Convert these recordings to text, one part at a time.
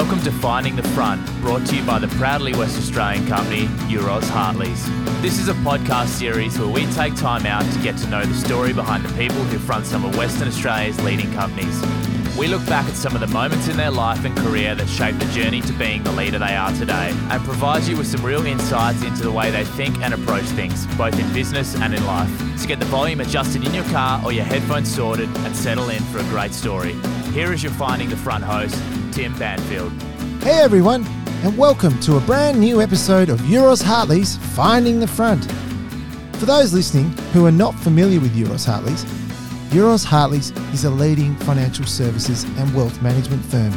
Welcome to Finding the Front, brought to you by the proudly West Australian company Euroz Hartleys. This is a podcast series where we take time out to get to know the story behind the people who front some of Western Australia's leading companies. We look back at some of the moments in their life and career that shaped the journey to being the leader they are today and provide you with some real insights into the way they think and approach things, both in business and in life. So get the volume adjusted in your car or your headphones sorted and settle in for a great story. Here is your Finding the Front host, Tim Banfield. Hey everyone, and welcome to a brand new episode of Euroz Hartleys Finding the Front. For those listening who are not familiar with Euroz Hartleys, Euroz Hartleys is a leading financial services and wealth management firm.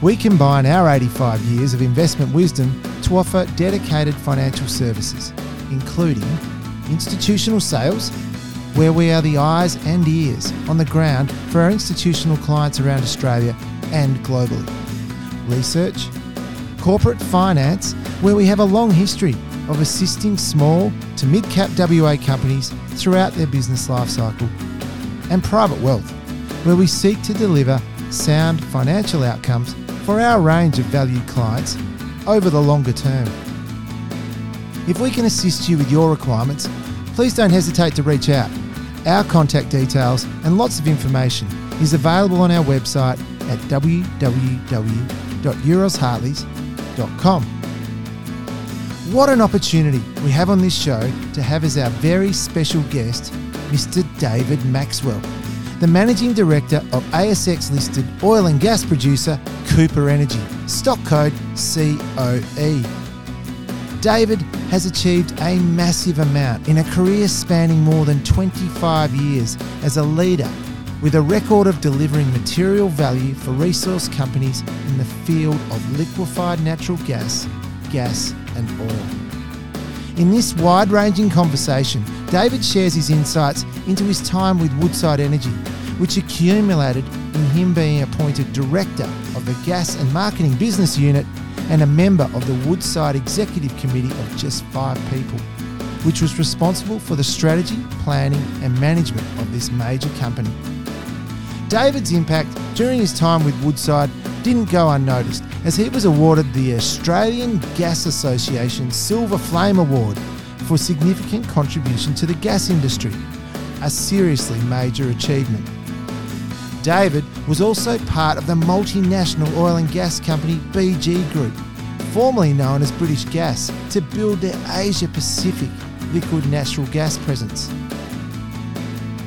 We combine our 85 years of investment wisdom to offer dedicated financial services, including institutional sales, where we are the eyes and ears on the ground for our institutional clients around Australia and globally. Research, corporate finance, where we have a long history of assisting small to mid cap WA companies throughout their business lifecycle, and private wealth, where we seek to deliver sound financial outcomes for our range of valued clients over the longer term. If we can assist you with your requirements, please don't hesitate to reach out. Our contact details and lots of information is available on our website at www.eurozhartleys.com. What an opportunity we have on this show to have as our very special guest Mr. David Maxwell, the Managing Director of ASX listed oil and gas producer Cooper Energy, stock code COE. David has achieved a massive amount in a career spanning more than 25 years as a leader with a record of delivering material value for resource companies in the field of liquefied natural gas, gas, and oil. In this wide ranging conversation, David shares his insights into his time with Woodside Energy, which accumulated in him being appointed Director of the Gas and Marketing Business Unit and a member of the Woodside Executive Committee of just five people, which was responsible for the strategy, planning, and management of this major company. David's impact during his time with Woodside didn't go unnoticed as he was awarded the Australian Gas Association Silver Flame Award for significant contribution to the gas industry, a seriously major achievement. David was also part of the multinational oil and gas company BG Group, formerly known as British Gas, to build their Asia Pacific liquid natural gas presence.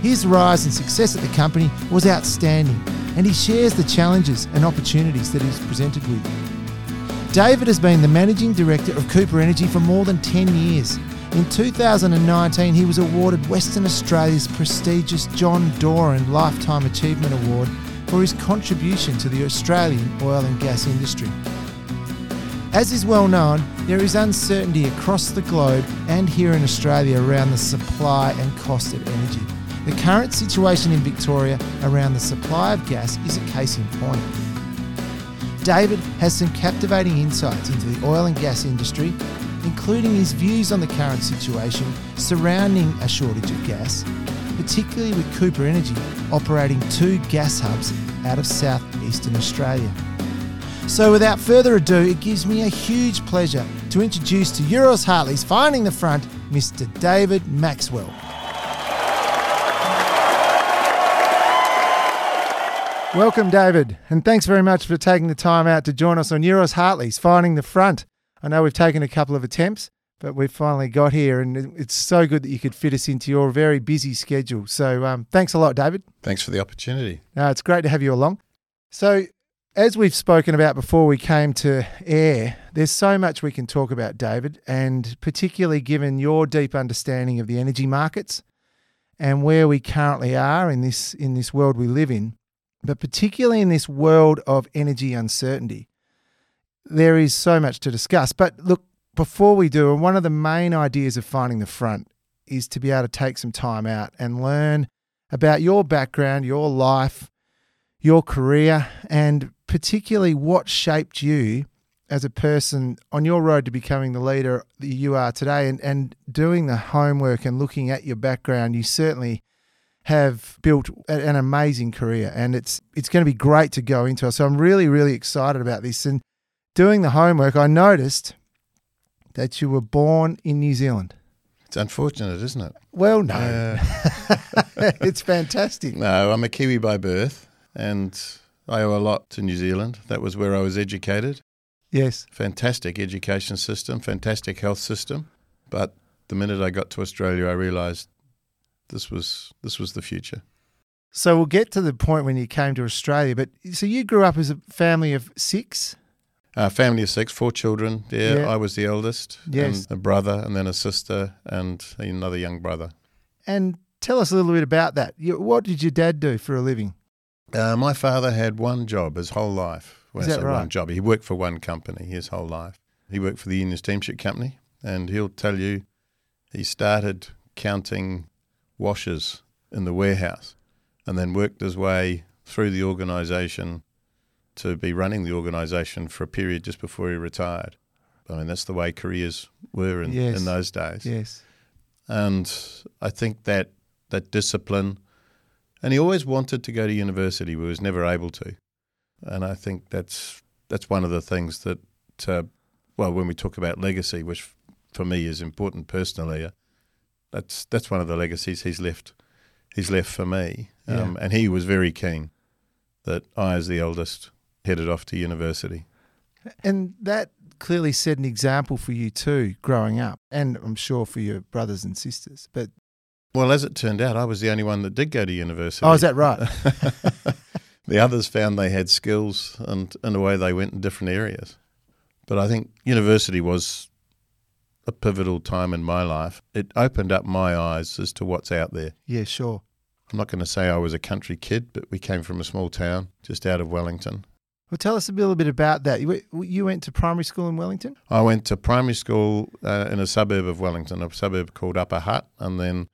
His rise and success at the company was outstanding, and he shares the challenges and opportunities that he's presented with. David has been the managing director of Cooper Energy for more than 10 years. In 2019, he was awarded Western Australia's prestigious John Doran Lifetime Achievement Award for his contribution to the Australian oil and gas industry. As is well known, there is uncertainty across the globe and here in Australia around the supply and cost of energy. The current situation in Victoria around the supply of gas is a case in point. David has some captivating insights into the oil and gas industry, including his views on the current situation surrounding a shortage of gas, particularly with Cooper Energy operating two gas hubs out of southeastern Australia. So, without further ado, it gives me a huge pleasure to introduce to Euroz Hartleys Finding the Front, Mr. David Maxwell. Welcome, David, and thanks very much for taking the time out to join us on Euroz Hartleys Finding the Front. I know we've taken a couple of attempts, but we've finally got here, and it's so good that you could fit us into your very busy schedule. So, um, thanks a lot, David. Thanks for the opportunity. Uh, it's great to have you along. So, as we've spoken about before we came to air, there's so much we can talk about, David, and particularly given your deep understanding of the energy markets and where we currently are in this in this world we live in, but particularly in this world of energy uncertainty. There is so much to discuss. But look, before we do, and one of the main ideas of finding the front is to be able to take some time out and learn about your background, your life, your career, and particularly what shaped you as a person on your road to becoming the leader that you are today and, and doing the homework and looking at your background, you certainly have built an amazing career, and it's it's going to be great to go into. So I'm really really excited about this. And doing the homework, I noticed that you were born in New Zealand. It's unfortunate, isn't it? Well, no, Uh, it's fantastic. no, I'm a Kiwi by birth, and I owe a lot to New Zealand. That was where I was educated. Yes, Fantastic education system, fantastic health system. But the minute I got to Australia, I realised this was this was the future. So we'll get to the point when you came to Australia. But so you grew up as a family of six. Uh, family of six, four children. Yeah, Yeah. I was the eldest. Yes. And a brother, and then a sister, and another young brother. And tell us a little bit about that. What did your dad do for a living? Uh, my father had one job his whole life. When Is that right? One job. He worked for one company his whole life. He worked for the Union Steamship Company, and he'll tell you he started counting washers in the warehouse, and then worked his way through the organisation to be running the organisation for a period just before he retired. I mean, that's the way careers were in, Yes. in those days Yes. and I think that that discipline, and he always wanted to go to university, but was never able to, and I think that's that's one of the things that, uh, well, when we talk about legacy, which for me is important personally, uh, that's that's one of the legacies he's left he's left for me, um, and he was very keen that I, as the eldest, headed off to university. And that clearly set an example for you too, growing up, and I'm sure for your brothers and sisters. But Well, as it turned out, I was the only one that did go to university. oh, is that right? the others found they had skills and, and away they went in different areas. But I think university was a pivotal time in my life. It opened up my eyes as to what's out there. yeah, sure. I'm not going to say I was a country kid, but we came from a small town just out of Wellington. Well, tell us a little bit about that. You, went- to primary school in Wellington, I went to primary school uh, in a suburb of Wellington, a suburb called Upper Hutt, and then,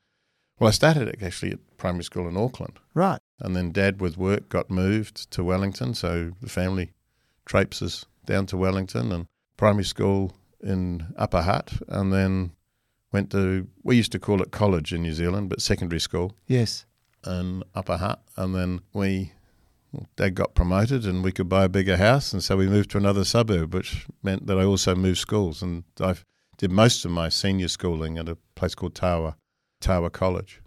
well, I started actually at primary school in Auckland. right? And then dad, with work, got moved to Wellington. So the family traipses down to Wellington and primary school in Upper Hutt. And then went to, we used to call it college in New Zealand, but secondary school Yes. in Upper Hutt. And then we, dad got promoted and we could buy a bigger house. And so we moved to another suburb, which meant that I also moved schools. And I did most of my senior schooling at a place called Tawa, Tawa College.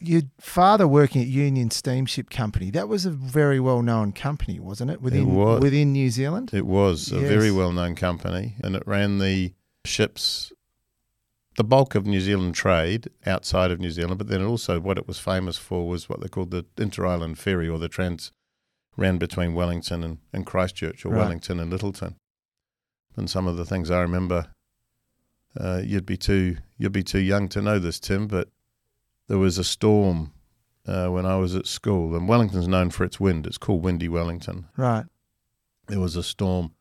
Your father working at Union Steamship Company. That was a very well known company, wasn't it? Within was. within New Zealand. It was a very well known company and it ran the ships, the bulk of New Zealand trade outside of New Zealand, but then also what it was famous for was what they called the Inter Island Ferry or the trans, ran between Wellington and, and Christchurch or Right. Wellington and Lyttelton. And some of the things I remember, uh, you'd be too you'd be too young to know this, Tim, but there was a storm uh, when I was at school, and Wellington's known for its wind. It's called Windy Wellington Right. there was a storm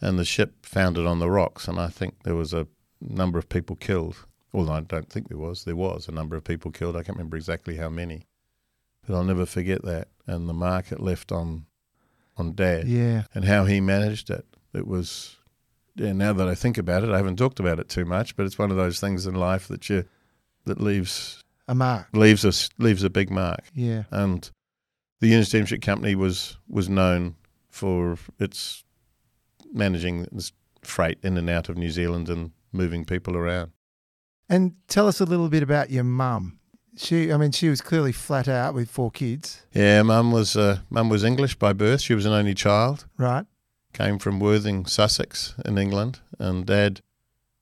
and the ship foundered on the rocks and I think there was a number of people killed. Well, I don't think there was. There was a number of people killed. I can't remember exactly how many. But I'll never forget that and the mark it left on on dad Yeah. and how he managed it. It was yeah, now that I think about it, I haven't talked about it too much, but it's one of those things in life that you that leaves A mark. leaves us leaves a big mark Yeah. and the Union Steamship Company was was known for its managing this freight in and out of New Zealand and moving people around. And tell us a little bit about your mum. She, I mean, she was clearly flat out with four kids, Yeah, mum was uh, mum was English by birth. She was an only child. right? Came from Worthing, Sussex, in England, and Dad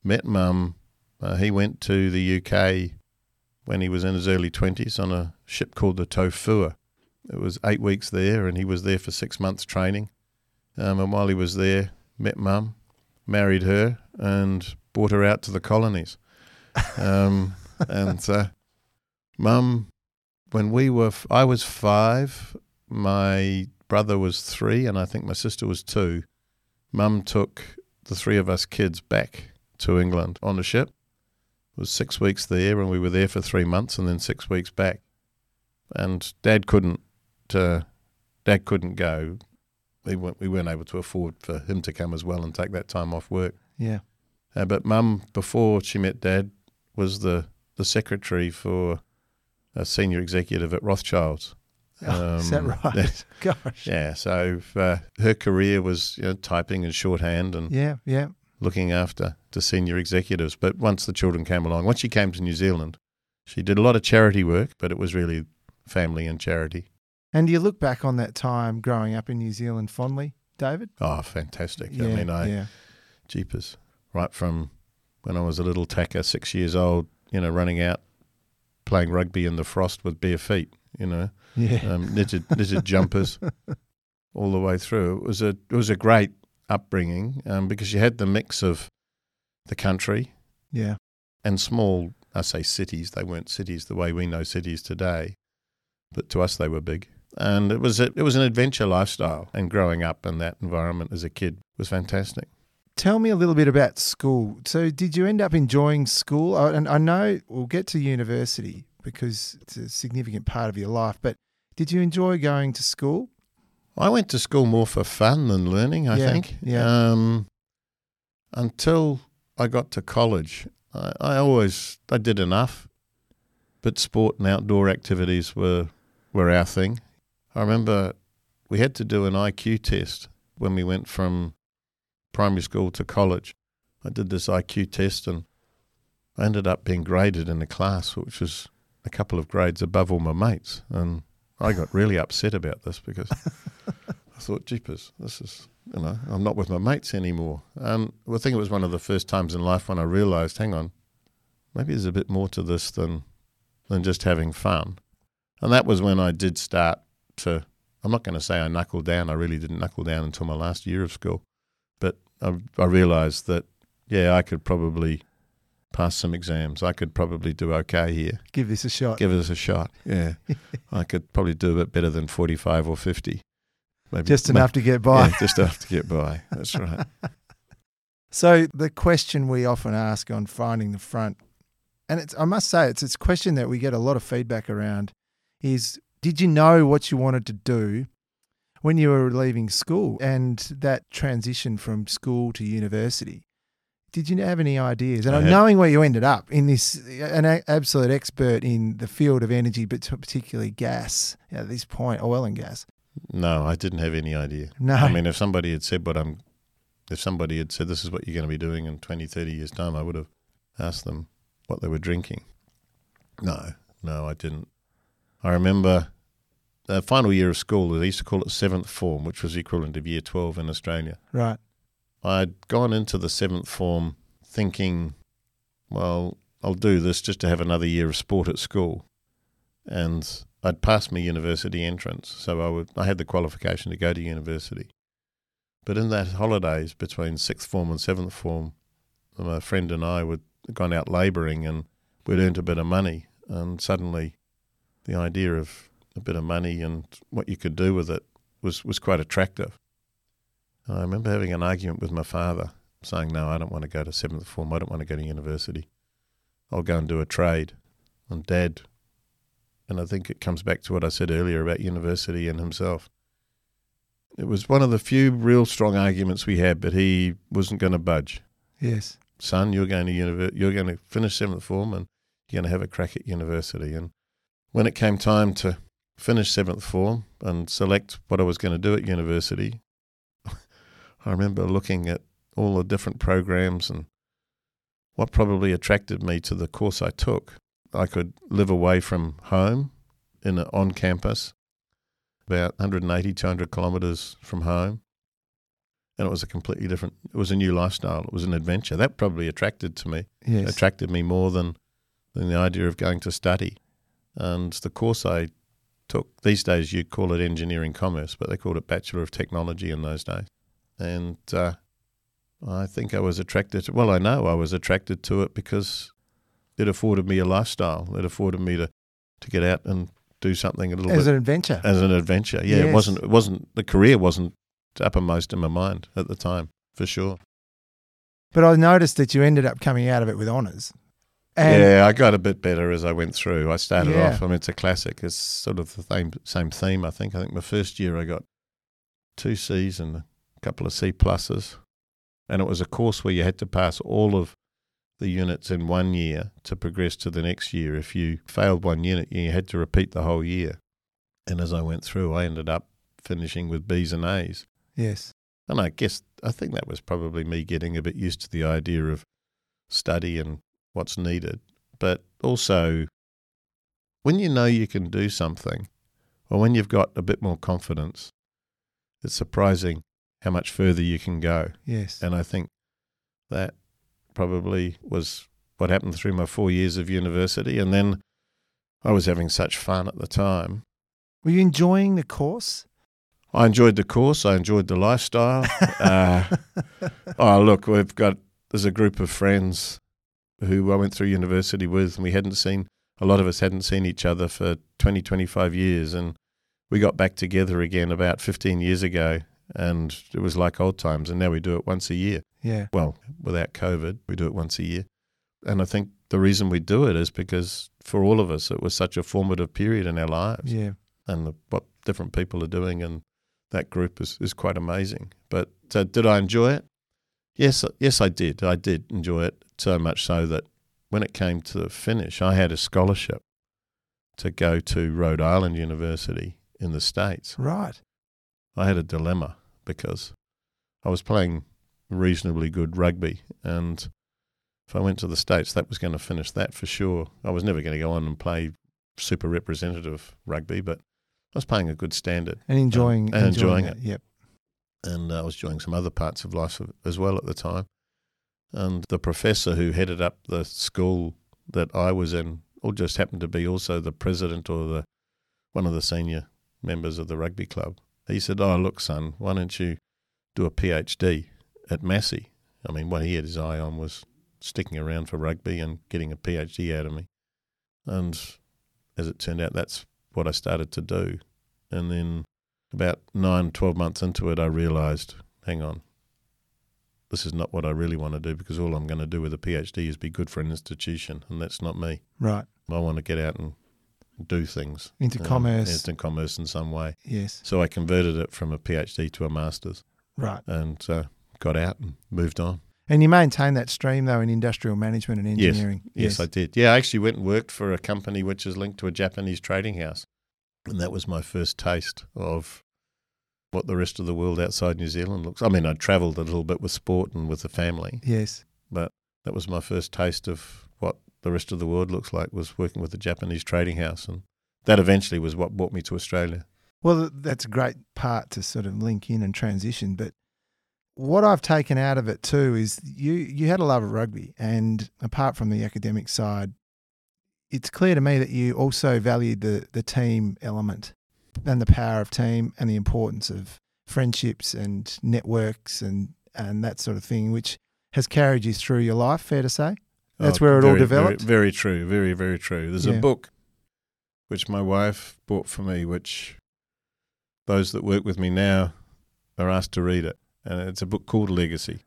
met mum. Uh, he went to the UK when he was in his early twenties on a ship called the Tofua. It was eight weeks there, and he was there for six months training. Um, and while he was there, met mum, married her, and brought her out to the colonies. Um, and uh, mum, when we were, f- I was five, my brother was three, and I think my sister was two. Mum took the three of us kids back to England on a ship. Was six weeks there, and we were there for three months, and then six weeks back. And Dad couldn't, uh, Dad couldn't go. We weren't, we weren't able to afford for him to come as well and take that time off work. Yeah. Uh, but Mum, before she met Dad, was the the secretary for a senior executive at Rothschilds. Oh, is that Um, right? Gosh. Yeah, so uh, her career was you know, typing and shorthand and Yeah, yeah. Looking after the senior executives. But once the children came along, once she came to New Zealand, she did a lot of charity work, but it was really family and charity. And do you look back on that time growing up in New Zealand fondly, David? Oh, fantastic! Yeah, I mean, I yeah. jeepers, right from when I was a little tacker, six years old, you know, running out playing rugby in the frost with bare feet, you know, Yeah. um, knitted knitted jumpers all the way through. It was a it was a great upbringing um, because you had the mix of the country yeah. and small. I say cities; they weren't cities the way we know cities today, but to us they were big. And it was a, it was an adventure lifestyle, and growing up in that environment as a kid was fantastic. Tell me a little bit about school. So, did you end up enjoying school? I- And I know we'll get to university because it's a significant part of your life, but did you enjoy going to school? I went to school more for fun than learning, I Yeah, think. yeah. Um, until I got to college, I, I always I did enough, but sport and outdoor activities were were our thing. I remember we had to do an IQ test when we went from primary school to college. I did this IQ test and I ended up being graded in the class, which was a couple of grades above all my mates, and I got really upset about this because I thought, jeepers, this is, you know, I'm not with my mates anymore. Um, I think it was one of the first times in life when I realised, hang on, maybe there's a bit more to this than than just having fun. And that was when I did start to. I'm not going to say I knuckled down. I really didn't knuckle down until my last year of school, but I, I realised that yeah, I could probably pass some exams. I could probably do okay here. Give this a shot. Give us a shot. Yeah, I could probably do a bit better than 45 or 50. Maybe Just enough to get by. yeah, just enough to get by. That's right. So the question we often ask on finding the front, and it's I must say it's it's a question that we get a lot of feedback around, is did you know what you wanted to do when you were leaving school and that transition from school to university? Did you have any ideas? And knowing where you ended up in this, an a- absolute expert in the field of energy, but particularly gas at this point, oil and gas. No, I didn't have any idea. No, I mean, if somebody had said what I'm, if somebody had said this is what you're going to be doing in 20, 30 years' time, I would have asked them what they were drinking. No, no, I didn't. I remember the final year of school, they used to call it seventh form, which was the equivalent of year 12 in Australia. right. I'd gone into the seventh form thinking, well, I'll do this just to have another year of sport at school. And I'd passed my university entrance, so I would I had the qualification to go to university. But in that holidays between sixth form and seventh form, my friend and I would gone out labouring and we'd earned a bit of money and suddenly the idea of a bit of money and what you could do with it was, was quite attractive. I remember having an argument with my father, saying, No, I don't want to go to seventh form. I don't want to go to university. I'll go and do a trade. And dad, and I think it comes back to what I said earlier about university and himself. It was one of the few real strong arguments we had, but he wasn't going to budge. Yes. Son, you're going to univer- you're going to finish seventh form and you're going to have a crack at university. And when it came time to finish seventh form and select what I was going to do at university, I remember looking at all the different programs and what probably attracted me to the course I took. I could live away from home in a, on campus, about 180, 200 kilometres from home. And it was a completely different, it was a new lifestyle. It was an adventure. That probably attracted to me, Yes. attracted me more than, than the idea of going to study. And the course I took, these days you'd call it engineering commerce, but they called it Bachelor of Technology in those days. And uh, I think I was attracted to, well, I know I was attracted to it because it afforded me a lifestyle. It afforded me to, to get out and do something a little As bit an adventure. as an adventure. Yeah, Yes. it wasn't, it wasn't, the career wasn't uppermost in my mind at the time, for sure. But I noticed that you ended up coming out of it with honours. And yeah, I got a bit better as I went through. I started Yeah. off. I mean, it's a classic. It's sort of the same same theme. I think. I think my first year I got two C's and a couple of C pluses, and it was a course where you had to pass all of the units in one year to progress to the next year. If you failed one unit, you had to repeat the whole year. And as I went through, I ended up finishing with B's and A's. Yes. And I guess I think that was probably me getting a bit used to the idea of study and what's needed. But also, when you know you can do something, or when you've got a bit more confidence, it's surprising how much further you can go. Yes. And I think that probably was what happened through my four years of university. And then I was having such fun at the time. Were you enjoying the course? I enjoyed the course. I enjoyed the lifestyle. uh, oh, look, we've got, there's a group of friends who I went through university with, and we hadn't seen, a lot of us hadn't seen each other for 20, 25 years. And we got back together again about 15 years ago, and it was like old times. And now we do it once a year. Yeah. Well, without COVID, we do it once a year. And I think the reason we do it is because for all of us, it was such a formative period in our lives. Yeah. And the, what different people are doing in that group is, is quite amazing. But uh, did I enjoy it? Yes, yes, I did. I did enjoy it so much so that when it came to the finish, I had a scholarship to go to Rhode Island University in the States. Right. I had a dilemma because I was playing reasonably good rugby. And if I went to the States, that was going to finish that for sure. I was never going to go on and play super representative rugby, but I was playing a good standard And enjoying, and enjoying it. it. Yep. and uh, I was enjoying some other parts of life as well at the time. And the professor who headed up the school that I was in, or just happened to be also the president or the one of the senior members of the rugby club. He said, "Oh, look, son, why don't you do a PhD at Massey?" I mean, what he had his eye on was sticking around for rugby and getting a PhD out of me. And as it turned out, that's what I started to do. And then about nine, 12 months into it, I realized, hang on, this is not what I really want to do because all I'm going to do with a PhD is be good for an institution, and that's not me. Right. I want to get out and do things. Into um, commerce. Into commerce in some way. Yes. So I converted it from a PhD to a master's Right. and uh, got out and moved on. And you maintain that stream though in industrial management and Yes. engineering. Yes, I did. Yeah, I actually went and worked for a company which is linked to a Japanese trading house. And that was my first taste of what the rest of the world outside New Zealand looks. I mean, I travelled a little bit with sport and with the family, Yes. but that was my first taste of the rest of the world looks like was working with a Japanese trading house. And that eventually was what brought me to Australia. Well, that's a great part to sort of link in and transition. But what I've taken out of it too is you you had a love of rugby, and apart from the academic side, it's clear to me that you also valued the the team element and the power of team and the importance of friendships and networks and and that sort of thing, which has carried you through your life. Fair to say. That's oh, where it all Oh, very, developed? Very, very true. Very, very true. There's Yeah. a book which my wife bought for me, which those that work with me now are asked to read it. And it's a book called Legacy.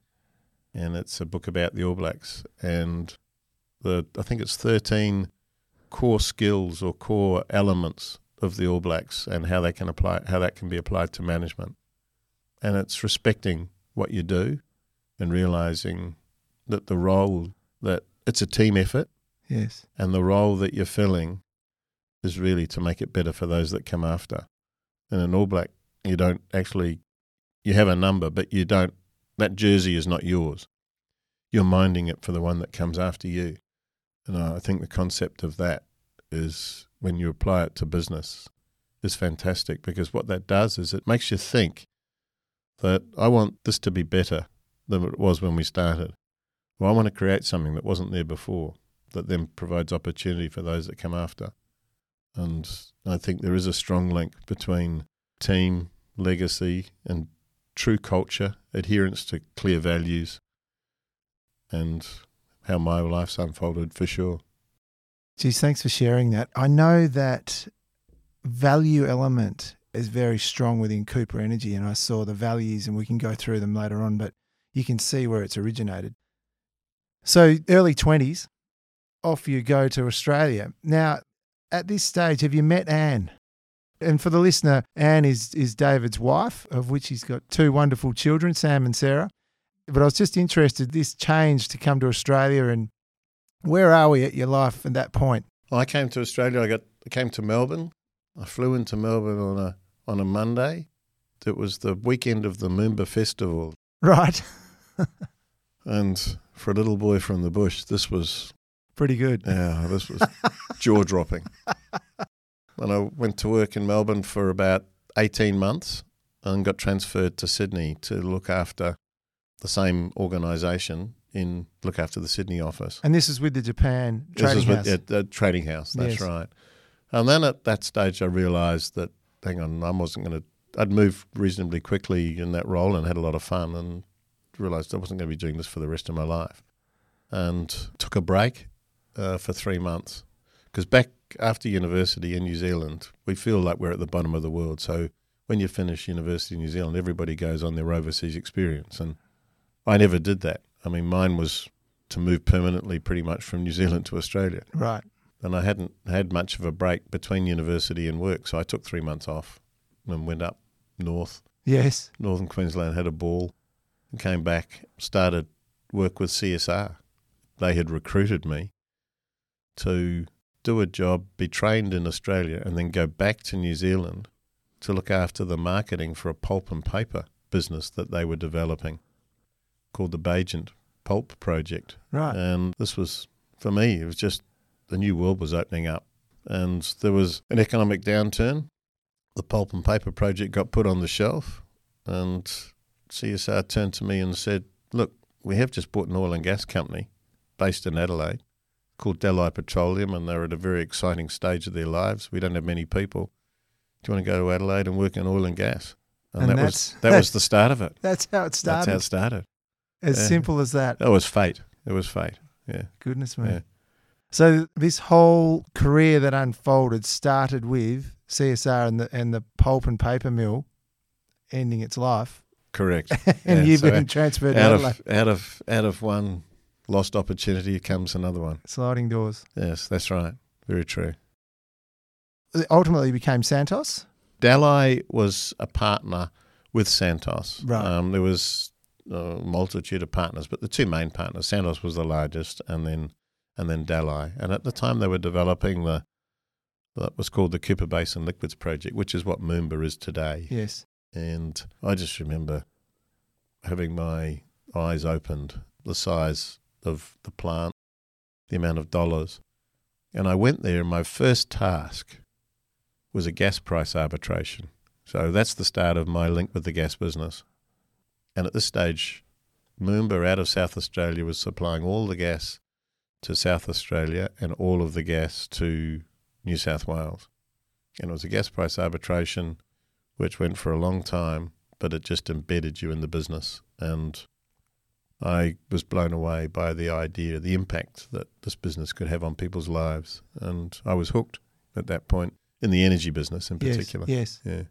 And it's a book about the All Blacks. And the I think it's 13 core skills or core elements of the All Blacks and how they can apply how that can be applied to management. And it's respecting what you do and realizing that the role that it's a team effort Yes. and the role that you're filling is really to make it better for those that come after. In an All Black, you don't actually, you have a number, but you don't, that jersey is not yours. You're minding it for the one that comes after you. And I think the concept of that is when you apply it to business is fantastic because what that does is it makes you think that I want this to be better than it was when we started. Well, I want to create something that wasn't there before that then provides opportunity for those that come after. And I think there is a strong link between team, legacy, and true culture, adherence to clear values, and how my life's unfolded for sure. Geez, thanks for sharing that. I know that value element is very strong within Cooper Energy, and I saw the values, and we can go through them later on, but you can see where it's originated. So, early 20s, off you go to Australia. Now, at this stage, have you met Anne? And for the listener, Anne is, is David's wife, of which he's got two wonderful children, Sam and Sarah. But I was just interested, this change to come to Australia and Where are we at your life at that point? I came to Australia. I got I came to Melbourne. I flew into Melbourne on a on a Monday. It was the weekend of the Moomba Festival, Right. and for a little boy from the bush, this was Pretty good. yeah, this was jaw dropping. And I went to work in Melbourne for about eighteen months, and got transferred to Sydney to look after the same organisation in look after the Sydney office. And this is with the Japan This trading is with house. yeah, the trading house. That's Yes. right. And then at that stage, I realised that hang on, I wasn't going to. I'd moved reasonably quickly in that role and had a lot of fun, and realised I wasn't going to be doing this for the rest of my life, and took a break uh, for three months because back after university in New Zealand, we feel like we're at the bottom of the world. So when you finish university in New Zealand, everybody goes on their overseas experience, and I never did that. I mean, mine was to move permanently, pretty much from New Zealand to Australia right. and I hadn't had much of a break between university and work, so I took three months off and went up north, Yes. northern Queensland, had a ball, came back, started work with CSR. They had recruited me to do a job, be trained in Australia, and then go back to New Zealand to look after the marketing for a pulp and paper business that they were developing called the Bajent Pulp Project. Right. And this was, for me, it was just the new world was opening up. And there was an economic downturn. The pulp and paper project got put on the shelf. And CSR turned to me and said, Look, we have just bought an oil and gas company based in Adelaide called Delhi Petroleum, and they're at a very exciting stage of their lives. We don't have many people. Do you want to go to Adelaide and work in oil and gas? And, And that was that was the start of it. That's how it started. That's how it started. as yeah. simple as that. That was fate. It was fate. Yeah. Goodness me. Yeah. So this whole career that unfolded started with CSR and the and the pulp and paper mill ending its life, Correct. and Yeah, you've so been transferred out Adelaide. of out of out of one lost opportunity comes another one. Sliding doors. Yes, that's right. Very true. It ultimately became Santos. Delhi was a partner with Santos. Right. Um, there was a multitude of partners, but the two main partners, Santos was the largest, and then and then Delhi. And at the time, they were developing the that was called the Cooper Basin Liquids Project, which is what Moomba is today. Yes. And I just remember having my eyes opened, the size of the plant, the amount of dollars. And I went there, and my first task was a gas price arbitration. So that's the start of my link with the gas business. And at this stage, Moomba out of South Australia was supplying all the gas to South Australia and all of the gas to New South Wales. And it was a gas price arbitration which went for a long time, but it just embedded you in the business. And I was blown away by the idea, the impact that this business could have on people's lives. And I was hooked at that point in the energy business in Yes. particular. Yes. Yeah.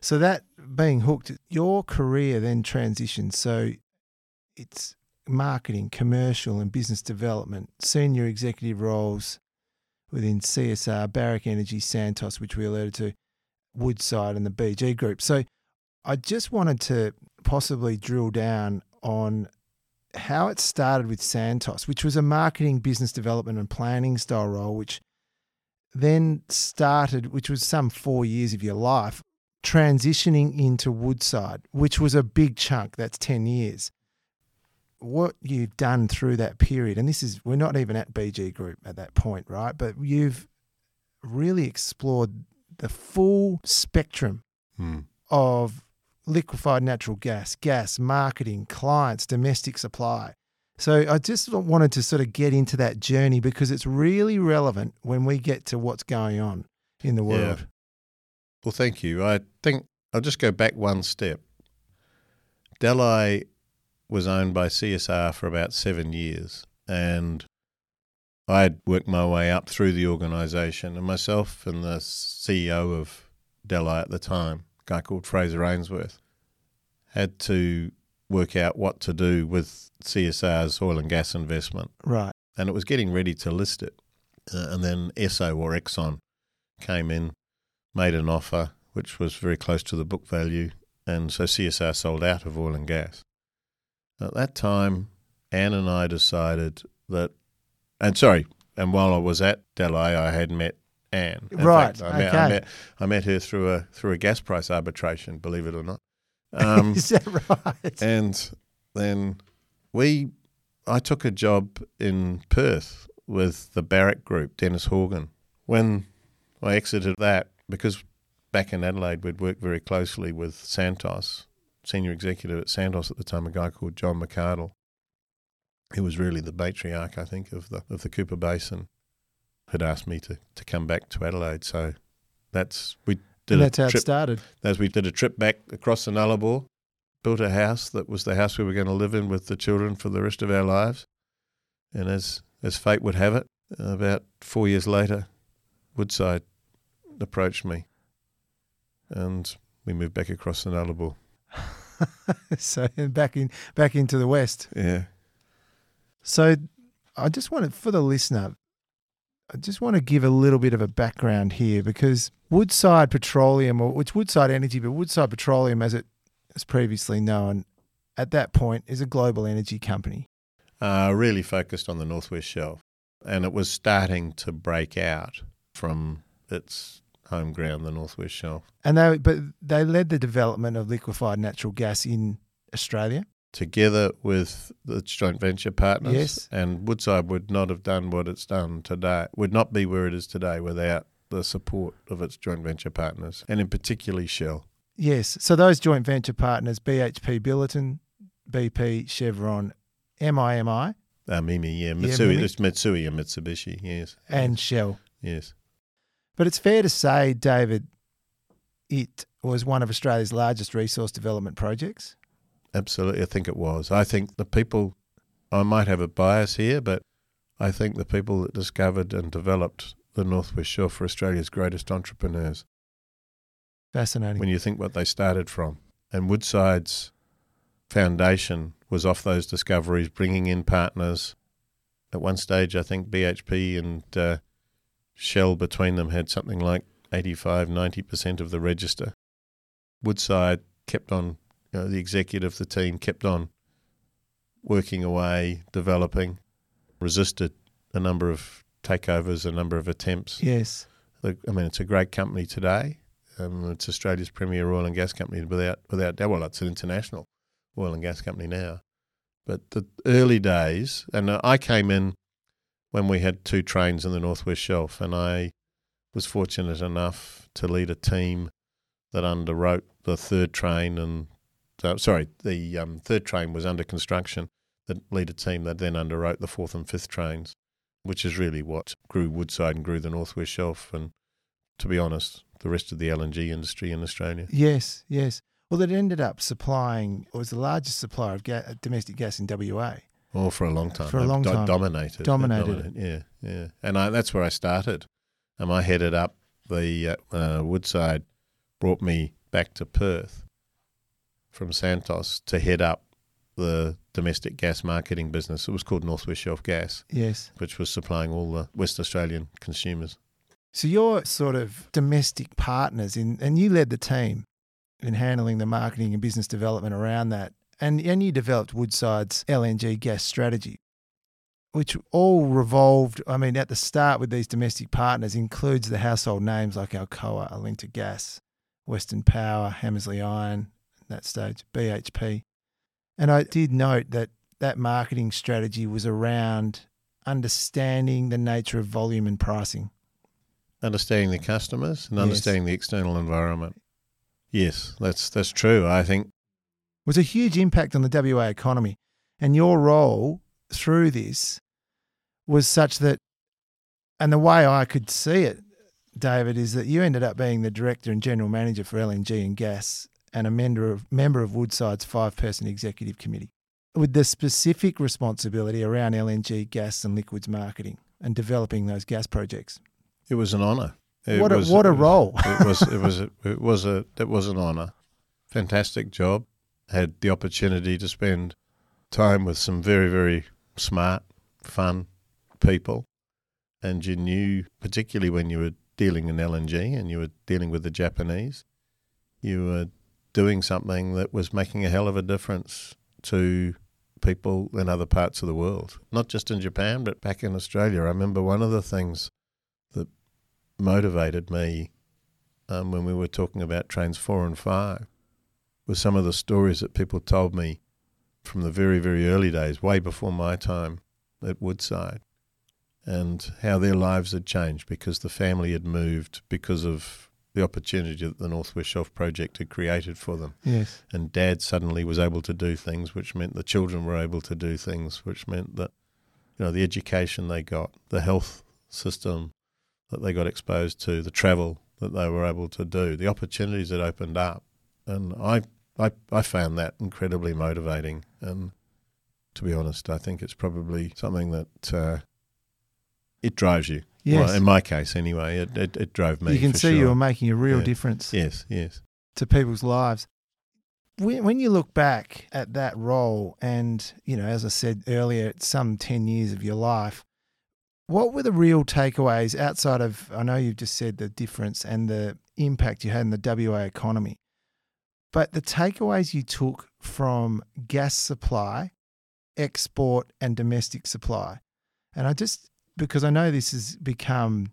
So that being hooked, your career then transitioned. So it's marketing, commercial, and business development, senior executive roles within CSR, Barrack Energy, Santos, which we alluded to, Woodside, and the BG Group. So I just wanted to possibly drill down on how it started with Santos, which was a marketing, business development, and planning style role, which then started, which was some four years of your life, transitioning into Woodside, which was a big chunk. That's 10 years. What you've done through that period, and this is, we're not even at BG Group at that point, right? But you've really explored the full spectrum Hmm. of liquefied natural gas, gas, marketing, clients, domestic supply. So I just wanted to sort of get into that journey because it's really relevant when we get to what's going on in the world. Well, thank you. I think I'll just go back one step. Delhi was owned by CSR for about seven years, and I had worked my way up through the organisation, and myself and the CEO of Delhi at the time, a guy called Fraser Ainsworth, had to work out what to do with CSR's oil and gas investment Right. and it was getting ready to list it. Uh, and then Esso or Exxon came in, made an offer which was very close to the book value, and so CSR sold out of oil and gas. At that time, Anne and I decided that And sorry, and while I was at Delhi, I had met Anne. In Right, fact, I, met, okay. I met I met her through a through a gas price arbitration. Believe it or not. Um, Is that right? and then we, I took a job in Perth with the Barrack Group, Dennis Horgan. When I exited that, because back in Adelaide we'd worked very closely with Santos, senior executive at Santos at the time, a guy called John McCardle, who was really the matriarch, I think, of the of the Cooper Basin, had asked me to, to come back to Adelaide. So that's we did And a that's how it trip started. as we did a trip back across the Nullarbor, built a house that was the house we were going to live in with the children for the rest of our lives. And as as fate would have it, about four years later, Woodside approached me, and we moved back across the Nullarbor. so back in back into the west. Yeah, So I just wanted for the listener, I just want to give a little bit of a background here because Woodside Petroleum, or it's Woodside Energy, but Woodside Petroleum, as it is previously known, at that point is a global energy company. uh, really focused on the Northwest Shelf, and it was starting to break out from its home ground, the Northwest Shelf. And they but they led the development of liquefied natural gas in Australia. Together with its joint venture partners. Yes. And Woodside would not have done what it's done today, would not be where it is today without the support of its joint venture partners, and in particularly Shell. Yes. So those joint venture partners, BHP Billiton, BP, Chevron, MIMI, Uh, Mimi, yeah, Yeah, Mitsui, it's Mitsui and Mitsubishi, yes. and Shell. Yes. But it's fair to say, David, it was one of Australia's largest resource development projects. Absolutely, I think it was. I think the people, I might have a bias here, but I think the people that discovered and developed the Northwest Shelf were Australia's greatest entrepreneurs. Fascinating. when you think what they started from. And Woodside's foundation was off those discoveries, bringing in partners. At one stage, I think BHP and uh, Shell between them had something like 85, 90% of the register. Woodside kept on, you know, the executive, the team kept on working away, developing, resisted a number of takeovers, a number of attempts. yes. Look, I mean, it's a great company today. Um, it's Australia's premier oil and gas company without without doubt. Well, it's an international oil and gas company now. But the early days, and I came in when we had two trains in the Northwest Shelf, and I was fortunate enough to lead a team that underwrote the third train, and uh, sorry, the um, third train was under construction. That lead a team that then underwrote the fourth and fifth trains, which is really what grew Woodside and grew the Northwest Shelf, and to be honest, the rest of the LNG industry in Australia. Yes. Yes. Well, it ended up supplying, it was the largest supplier of ga- domestic gas in WA. Oh, for a long time. For a long do- time. Dominated. They Dominated Yeah, yeah. And I, that's where I started. Um, I headed up the uh, uh, Woodside, brought me back to Perth from Santos to head up the domestic gas marketing business. It was called Northwest Shelf Gas, Yes. which was supplying all the West Australian consumers. So you're sort of domestic partners in, and you led the team in handling the marketing and business development around that. And, and you developed Woodside's LNG gas strategy, which all revolved, I mean, at the start with these domestic partners includes the household names like Alcoa, Alinta Gas, Western Power, Hamersley Iron, at that stage, BHP. And I did note that that marketing strategy was around understanding the nature of volume and pricing. Understanding the customers and Yes. understanding the external environment. Yes, that's that's true. I think was a huge impact on the WA economy. And your role through this was such that, and the way I could see it, David, is that you ended up being the director and general manager for LNG and gas and a member of, member of Woodside's five person executive committee with the specific responsibility around LNG, gas, and liquids marketing and developing those gas projects. it was an honour. What a, was- what a it was- role. it was it was a, it was a it was an honour. Fantastic job. Had the opportunity to spend time with some very very smart, fun people, and you knew particularly when you were dealing in LNG and you were dealing with the Japanese, you were doing something that was making a hell of a difference to people in other parts of the world, not just in Japan, but back in Australia. I remember one of the things that motivated me um, when we were talking about trains four and five was some of the stories that people told me from the very, very early days, way before my time at Woodside, and how their lives had changed because the family had moved because of the opportunity that the Northwest Shelf Project had created for them. Yes. And dad suddenly was able to do things, which meant the children were able to do things, which meant that, you know, the education they got, the health system that they got exposed to, the travel that they were able to do, the opportunities that opened up. And I, I, I found that incredibly motivating. And to be honest, I think it's probably something that uh, it drives you. Yes. Well, in my case, anyway, it, it, it drove me. you can see sure. you were making a real Yeah. difference Yes, yes. to people's lives. When, when you look back at that role, and you know, as I said earlier, it's some ten years of your life. What were the real takeaways outside of? I know you've just said the difference and the impact you had in the WA economy, but the takeaways you took from gas supply, export, and domestic supply. And I just because I know this has become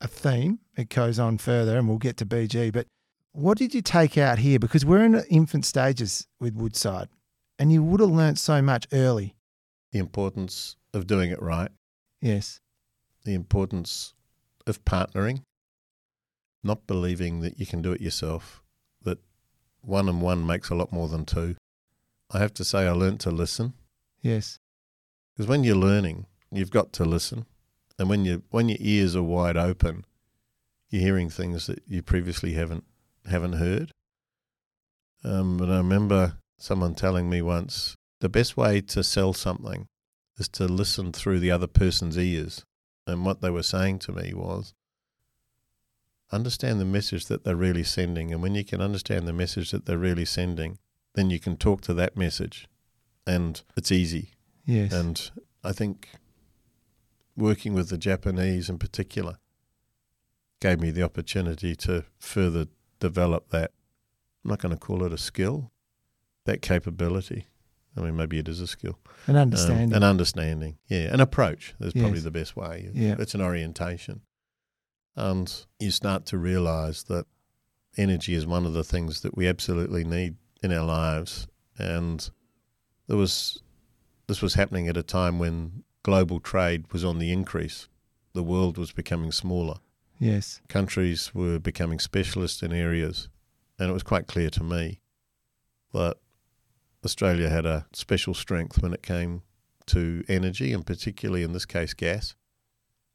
a theme. It goes on further, and we'll get to BG. But what did you take out here? Because we're in infant stages with Woodside, and you would have learnt so much early. The importance of doing it right, Yes. the importance of partnering, not believing that you can do it yourself, that one and one makes a lot more than two. I have to say, I learnt to listen Yes. because when you're learning, you've got to listen, and when you when your ears are wide open, you're hearing things that you previously haven't haven't heard. Um, and I remember someone telling me once the best way to sell something is to listen through the other person's ears. And what they were saying to me was understand the message that they're really sending. And when you can understand the message that they're really sending, then you can talk to that message. And it's easy. Yes. And I think working with the Japanese in particular gave me the opportunity to further develop that. I'm not going to call it a skill, that capability. I mean, maybe it is a skill. An Um, understanding. an understanding, yeah. An approach is probably Yes. the best way. Yeah. It's an orientation. And you start to realize that energy is one of the things that we absolutely need in our lives. And there was this was happening at a time when global trade was on the increase. The world was becoming smaller. yes. Countries were becoming specialist in areas. And it was quite clear to me that Australia had a special strength when it came to energy, and particularly in this case, gas,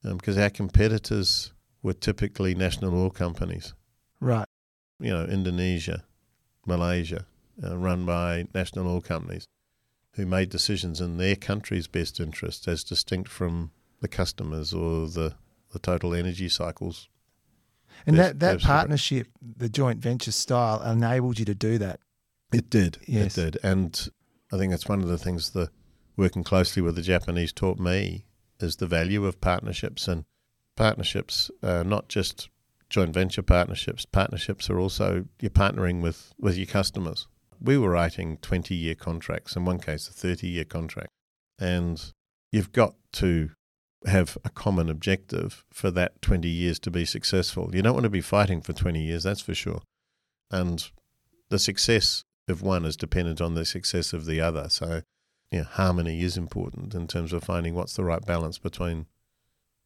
because our competitors were typically national oil companies. Right. You know, Indonesia, Malaysia, uh, run by national oil companies who made decisions in their country's best interest as distinct from the customers or the, the total energy cycles. And that, that partnership, the joint venture style, enabled you to do that. It did. Yes. It did. And I think that's one of the things the working closely with the Japanese taught me is the value of partnerships and partnerships, uh, not just joint venture partnerships. Partnerships are also you're partnering with, with your customers. We were writing 20 year contracts, in one case, a 30 year contract. And you've got to have a common objective for that 20 years to be successful. You don't want to be fighting for 20 years, that's for sure. And the success of one is dependent on the success of the other. So, you know, harmony is important in terms of finding what's the right balance between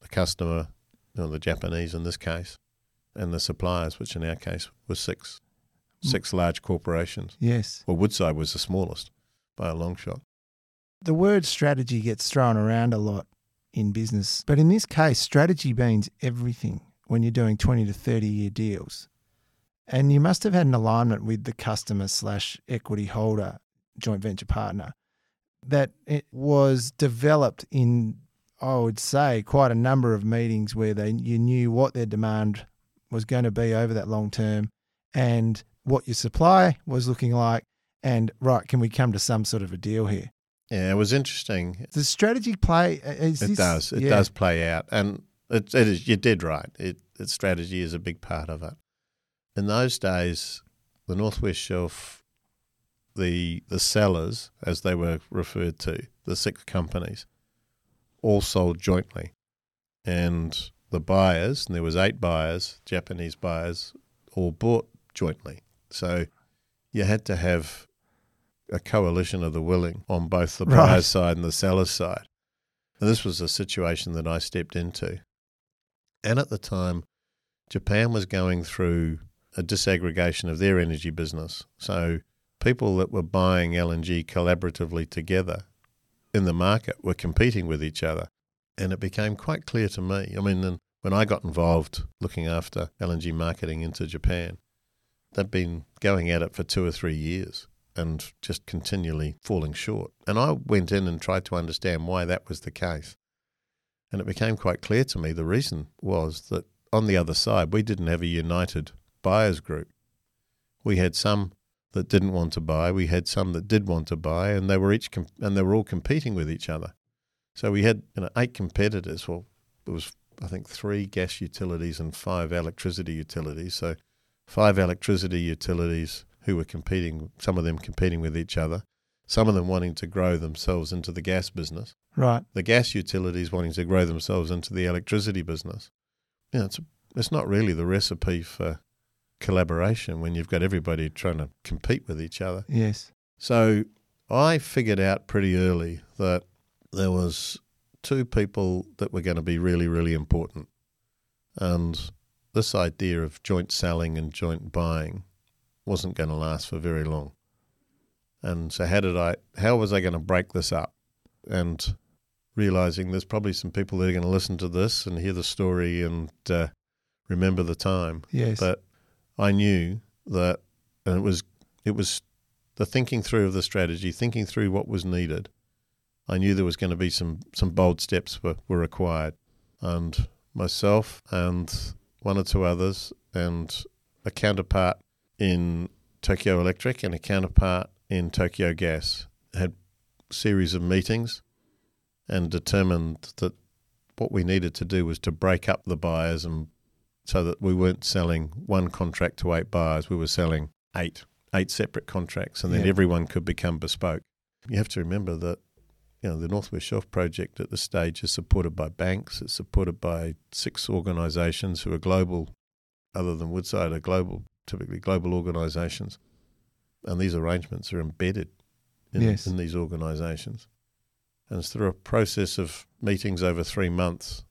the customer, you know, the Japanese in this case, and the suppliers, which in our case was six, Mm. six large corporations. Yes. Well, Woodside was the smallest by a long shot. The word strategy gets thrown around a lot in business, but in this case, strategy means everything when you're doing 20 to 30 year deals. And you must have had an alignment with the customer slash equity holder, joint venture partner, that it was developed in, I would say, quite a number of meetings where they you knew what their demand was going to be over that long term and what your supply was looking like. And right, can we come to some sort of a deal here? Yeah, it was interesting. The strategy play? uh, Is It this, does. It yeah. does play out, and it, it is you did right. It, it strategy is a big part of it. In those days, the Northwest Shelf, the the sellers, as they were referred to, the six companies, all sold jointly, and the buyers, and there was eight buyers, Japanese buyers, all bought jointly. So you had to have a coalition of the willing on both the Right. buyer's side and the seller's side. And this was a situation that I stepped into. And at the time, Japan was going through a disaggregation of their energy business. So people that were buying LNG collaboratively together in the market were competing with each other. And it became quite clear to me. I mean, when I got involved looking after LNG marketing into Japan, they'd been going at it for two or three years and just continually falling short. And I went in and tried to understand why that was the case. And it became quite clear to me the reason was that on the other side, we didn't have a united buyers group. We had some that didn't want to buy, we had some that did want to buy, and they were each com- and they were all competing with each other. So we had you know, eight competitors. Well, there was I think three gas utilities and five electricity utilities. So five electricity utilities who were competing, some of them competing with each other, some of them wanting to grow themselves into the gas business, Right. the gas utilities wanting to grow themselves into the electricity business. You know, it's, it's not really the recipe for collaboration when you've got everybody trying to compete with each other. Yes. So I figured out pretty early that there was two people that were going to be really, really important. And this idea of joint selling and joint buying wasn't going to last for very long. And so how did I how was I going to break this up? And realizing there's probably some people that are going to listen to this and hear the story and uh, remember the time. Yes. But I knew that, and it was it was the thinking through of the strategy, thinking through what was needed. I knew there was going to be some some bold steps were, were required, and myself and one or two others and a counterpart in Tokyo Electric and a counterpart in Tokyo Gas had a series of meetings and determined that what we needed to do was to break up the buyers and so that we weren't selling one contract to eight buyers, we were selling eight, eight separate contracts, and then Yeah. everyone could become bespoke. You have to remember that you know the Northwest Shelf project at this stage is supported by banks. It's supported by six organisations who are global, other than Woodside, are global, typically global organisations, and these arrangements are embedded in, Yes. in these organisations. And it's through a process of meetings over three months,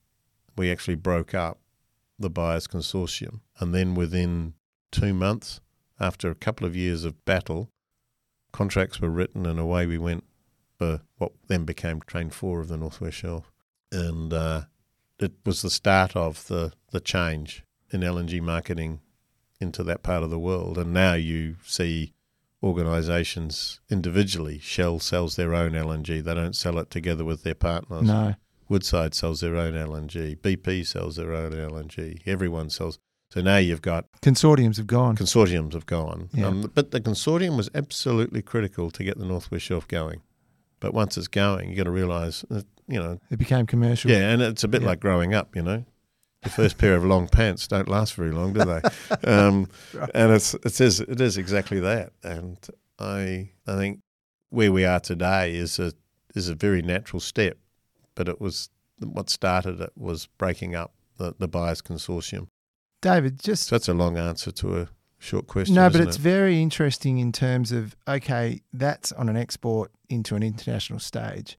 we actually broke up the buyers consortium. And then within two months, after a couple of years of battle, contracts were written and away we went for what then became Train 4 of the North West Shelf. And uh, it was the start of the, the change in LNG marketing into that part of the world. And now you see organisations individually. Shell sells their own LNG. They don't sell it together with their partners. no. Woodside sells their own LNG. BP sells their own LNG. Everyone sells. So now you've got Consortiums have gone. consortiums have gone. Yeah. Um, but the consortium was absolutely critical to get the Northwest Shelf going. But once it's going, you've got to realise, that, you know, It became commercial. yeah, and it's a bit Yeah. like growing up, you know. Your first pair of long pants don't last very long, do they? um, Right. and it's it is it is exactly that. And I I think where we are today is a is a very natural step, but it was what started it was breaking up the, the buyers consortium. David, just So that's a long answer to a short question. no, but it's it? very interesting in terms of okay, that's on an export into an international stage.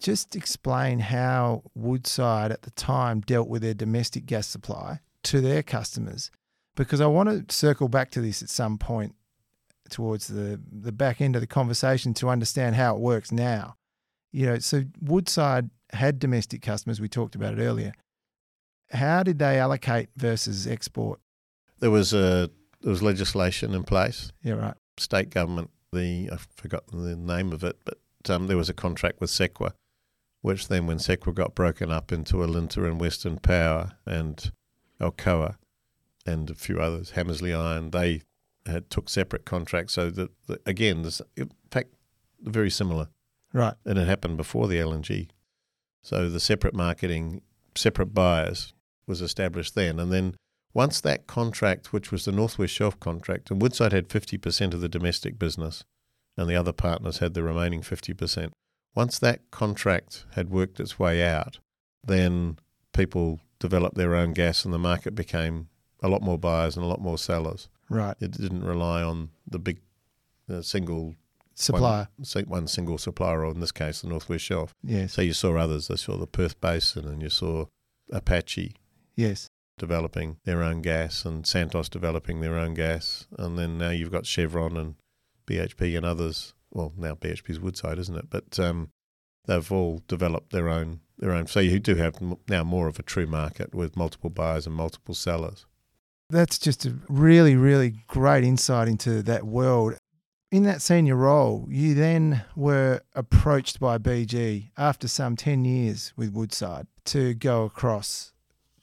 Just explain how Woodside at the time dealt with their domestic gas supply to their customers, because I want to circle back to this at some point towards the the back end of the conversation to understand how it works now. You know, so Woodside had domestic customers. We talked about it earlier. How did they allocate versus export? there was a there was legislation in place Yeah, right. state government, the I've forgotten the name of it, but um, there was a contract with SECWA, which then when SECWA got broken up into Alinta and Western Power and Alcoa and a few others, Hamersley Iron, they had took separate contracts. So that, that again, this, in fact, very similar, Right. and it happened before the LNG. So the separate marketing, separate buyers was established then, and then once that contract, which was the Northwest Shelf contract, and Woodside had 50% of the domestic business, and the other partners had the remaining 50%. Once that contract had worked its way out, then people developed their own gas and the market became a lot more buyers and a lot more sellers. Right. It didn't rely on the big uh, single Supplier. one, one single supplier, or in this case, the Northwest Shelf. Yes. So you saw others. They saw the Perth Basin, and you saw Apache Yes. Developing their own gas, and Santos developing their own gas, and then now you've got Chevron and BHP and others. Well, now BHP's Woodside, isn't it? But um, they've all developed their own their own. So you do have now more of a true market with multiple buyers and multiple sellers. That's just a really, really great insight into that world. In that senior role, you then were approached by BG after some 10 years with Woodside to go across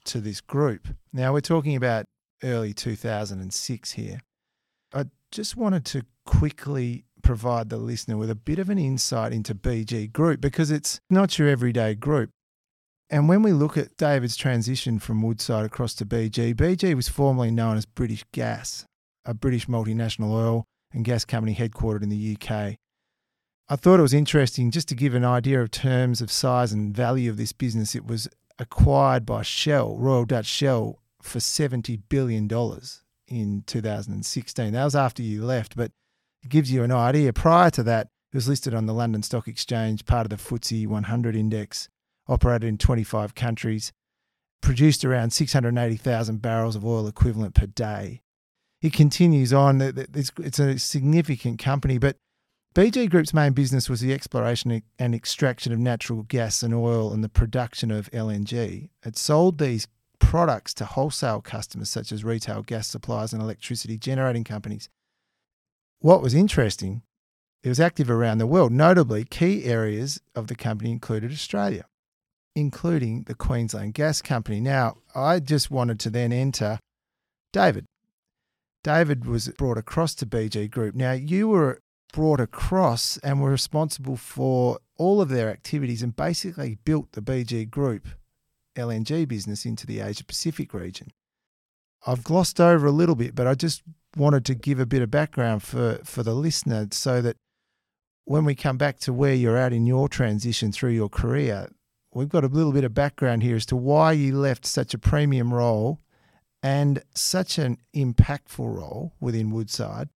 to this group. Now, we're talking about early 2006 here. I just wanted to quickly provide the listener with a bit of an insight into BG Group because it's not your everyday group. And when we look at David's transition from Woodside across to BG, BG was formerly known as British Gas, a British multinational oil and gas company headquartered in the UK. I thought it was interesting just to give an idea of terms of size and value of this business. It was acquired by Shell, Royal Dutch Shell, for $70 billion in 2016. That was after you left, but it gives you an idea. Prior to that, it was listed on the London Stock Exchange, part of the FTSE 100 index, operated in 25 countries, produced around 680,000 barrels of oil equivalent per day. It continues on. It's it's a significant company, but BG Group's main business was the exploration and extraction of natural gas and oil and the production of LNG. It sold these products to wholesale customers such as retail gas suppliers and electricity generating companies. What was interesting, it was active around the world. Notably, key areas of the company included Australia, including the Queensland Gas Company. Now, I just wanted to then enter David. David was brought across to BG Group. Now, you were brought across and were responsible for all of their activities and basically built the BG Group LNG business into the Asia Pacific region. I've glossed over a little bit, but I just wanted to give a bit of background for, for the listener so that when we come back to where you're at in your transition through your career, we've got a little bit of background here as to why you left such a premium role and such an impactful role within Woodside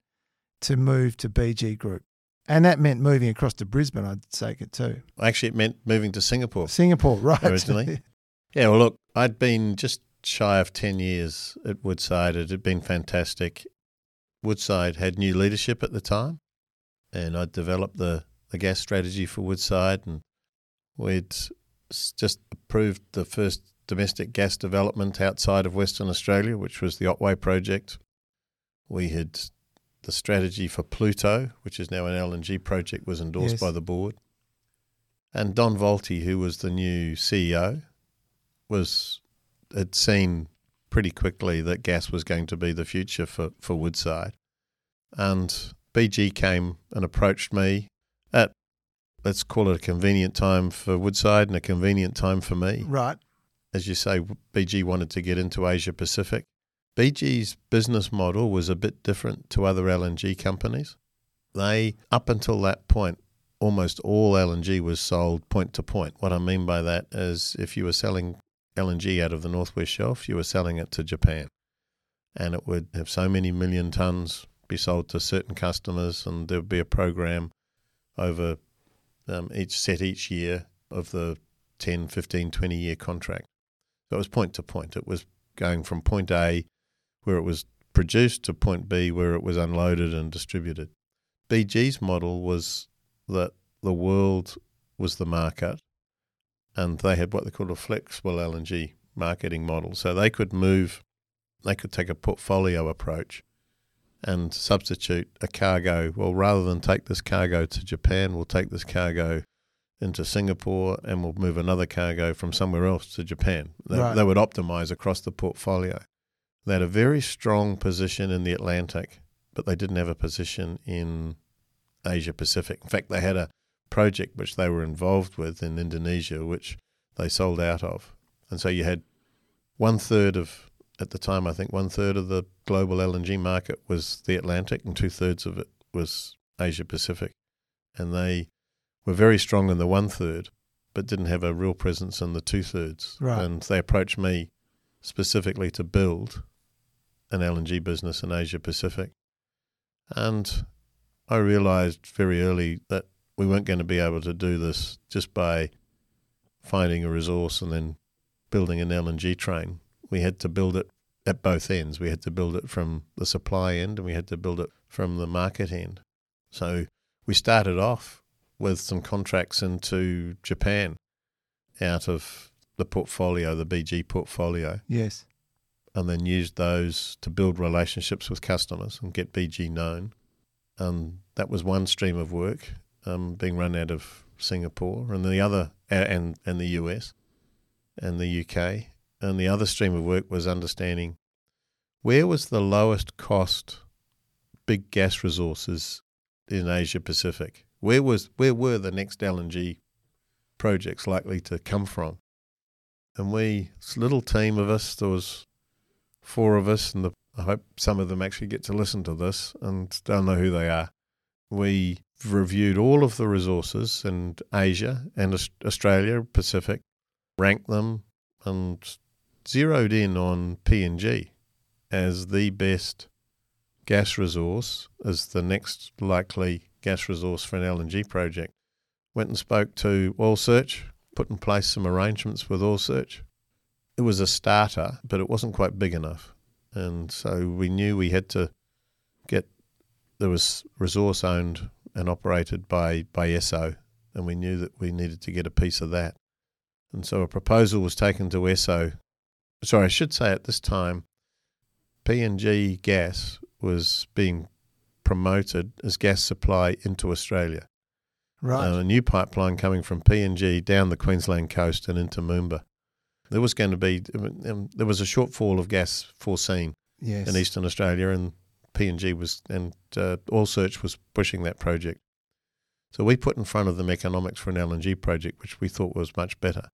to move to BG Group. And that meant moving across to Brisbane, I'd take it too. Actually, it meant moving to Singapore. Singapore, right. Originally. Yeah, well, look, I'd been just shy of 10 years at Woodside. It had been fantastic. Woodside had new leadership at the time, and I'd developed the, the gas strategy for Woodside, and we'd just approved the first domestic gas development outside of Western Australia, which was the Otway project. We had the strategy for Pluto, which is now an LNG project, was endorsed Yes. by the board. And Don Voelte, who was the new CEO, was had seen pretty quickly that gas was going to be the future for, for Woodside. And BG came and approached me at let's call it a convenient time for Woodside and a convenient time for me Right. as you say, BG wanted to get into Asia Pacific. BG's business model was a bit different to other LNG companies. They, up until that point, almost all LNG was sold point to point. What I mean by that is if you were selling LNG out of the Northwest Shelf, you were selling it to Japan. And it would have so many million tons be sold to certain customers, and there would be a program over um, each set each year of the 10, 15, 20 year contract. So it was point to point. It was going from point A, where it was produced, to point B, where it was unloaded and distributed. BG's model was that the world was the market, and they had what they called a flexible LNG marketing model. So they could move, they could take a portfolio approach and substitute a cargo. Well, rather than take this cargo to Japan, we'll take this cargo into Singapore and we'll move another cargo from somewhere else to Japan. They, Right. they would optimize across the portfolio. They had a very strong position in the Atlantic, but they didn't have a position in Asia Pacific. In fact, they had a project which they were involved with in Indonesia, which they sold out of. And so you had one third of, at the time, I think one third of the global LNG market was the Atlantic, and two thirds of it was Asia Pacific, and they were very strong in the one third, but didn't have a real presence in the two thirds. Right. And they approached me specifically to build an LNG business in Asia Pacific, and I realised very early that we weren't going to be able to do this just by finding a resource and then building an LNG train. We had to build it at both ends. We had to build it from the supply end and we had to build it from the market end. So we started off with some contracts into Japan out of the portfolio, the BG portfolio, Yes. And then used those to build relationships with customers and get BG known. And that was one stream of work um, being run out of Singapore, and the other and and the US and the UK, and the other stream of work was understanding where was the lowest cost big gas resources in Asia Pacific. Where was where were the next LNG projects likely to come from? And we, this little team of us, there was four of us, and the, I hope some of them actually get to listen to this and don't know who they are. We reviewed all of the resources in Asia and Australia, Pacific, ranked them, and zeroed in on PNG as the best gas resource, as the next likely gas resource for an LNG project. Went and spoke to Oil Search, put in place some arrangements with Oil Search. It was a starter, but it wasn't quite big enough. And so we knew we had to get, there was resource owned and operated by, by ESSO, and we knew that we needed to get a piece of that. And so a proposal was taken to ESSO. Sorry, I should say at this time, PNG gas was being promoted as gas supply into Australia. Right. Uh, a new pipeline coming from PNG down the Queensland coast and into Moomba. There was going to be um, there was a shortfall of gas foreseen yes. in eastern Australia, and PNG was and uh, Oil Search was pushing that project. So we put in front of them economics for an LNG project, which we thought was much better,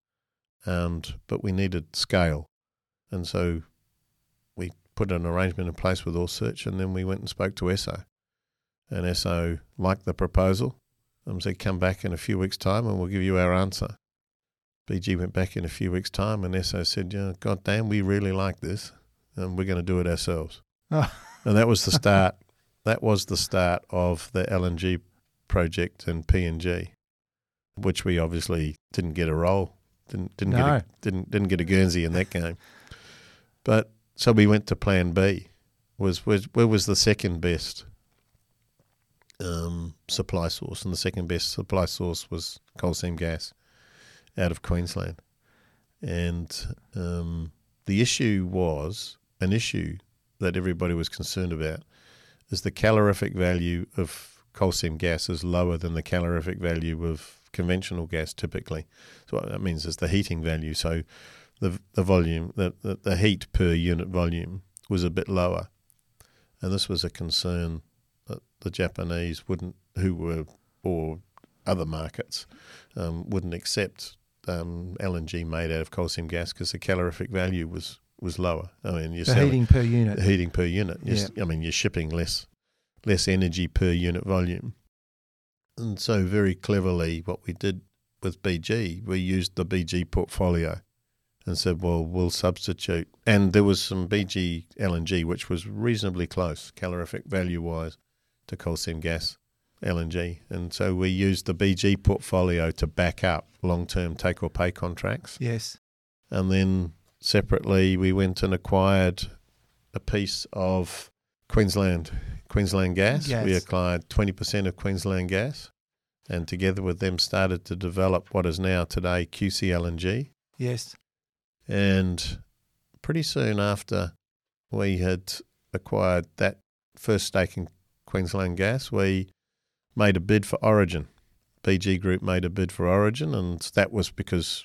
and but we needed scale, and so we put an arrangement in place with Oil Search, and then we went and spoke to ESSO, and ESSO liked the proposal, and said, "Come back in a few weeks' time, and we'll give you our answer." BG went back in a few weeks' time, and ESSO said, "Yeah, God damn, we really like this, and we're going to do it ourselves." Oh. And that was the start. that was the start of the LNG project in PNG, which we obviously didn't get a role, didn't didn't No. get a, didn't didn't get a Guernsey in that game. But so we went to Plan B. Was was where was the second best um, supply source, and the second best supply source was coal seam gas out of Queensland, and um, the issue was an issue that everybody was concerned about is the calorific value of coal seam gas is lower than the calorific value of conventional gas typically. So what that means is the heating value. So the the volume, the, the, the heat per unit volume was a bit lower. And this was a concern that the Japanese wouldn't, who were, or other markets, um, wouldn't accept um, LNG made out of coal seam gas because the calorific value was, was lower. I mean, you're selling- heating per unit. the heating per unit. Yeah. I mean, you're shipping less less energy per unit volume. And so, very cleverly, what we did with BG, we used the BG portfolio and said, well, we'll substitute. And there was some BG LNG, which was reasonably close, calorific value wise, to coal seam gas LNG. And so, we used the BG portfolio to back up long term take or pay contracts. Yes. And then separately, we went and acquired a piece of Queensland Queensland Gas. Yes. We acquired 20% of Queensland Gas, and together with them, started to develop what is now today QCLNG. Yes. And pretty soon after we had acquired that first stake in Queensland Gas, we made a bid for Origin. BG Group made a bid for Origin, and that was because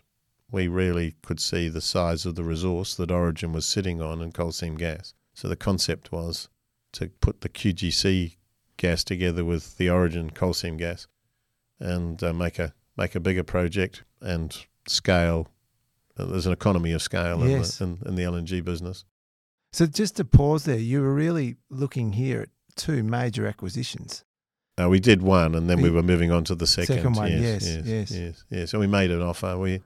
we really could see the size of the resource that Origin was sitting on in coal seam gas. So the concept was to put the QGC gas together with the Origin coal seam gas and uh, make a make a bigger project and scale. Uh, there's an economy of scale Yes. in, the, in, in the LNG business. So just to pause there, you were really looking here at two major acquisitions. Uh, we did one, and then we were moving on to the second. second one, Yes, yes, yes, yes. yes. So we made an offer. We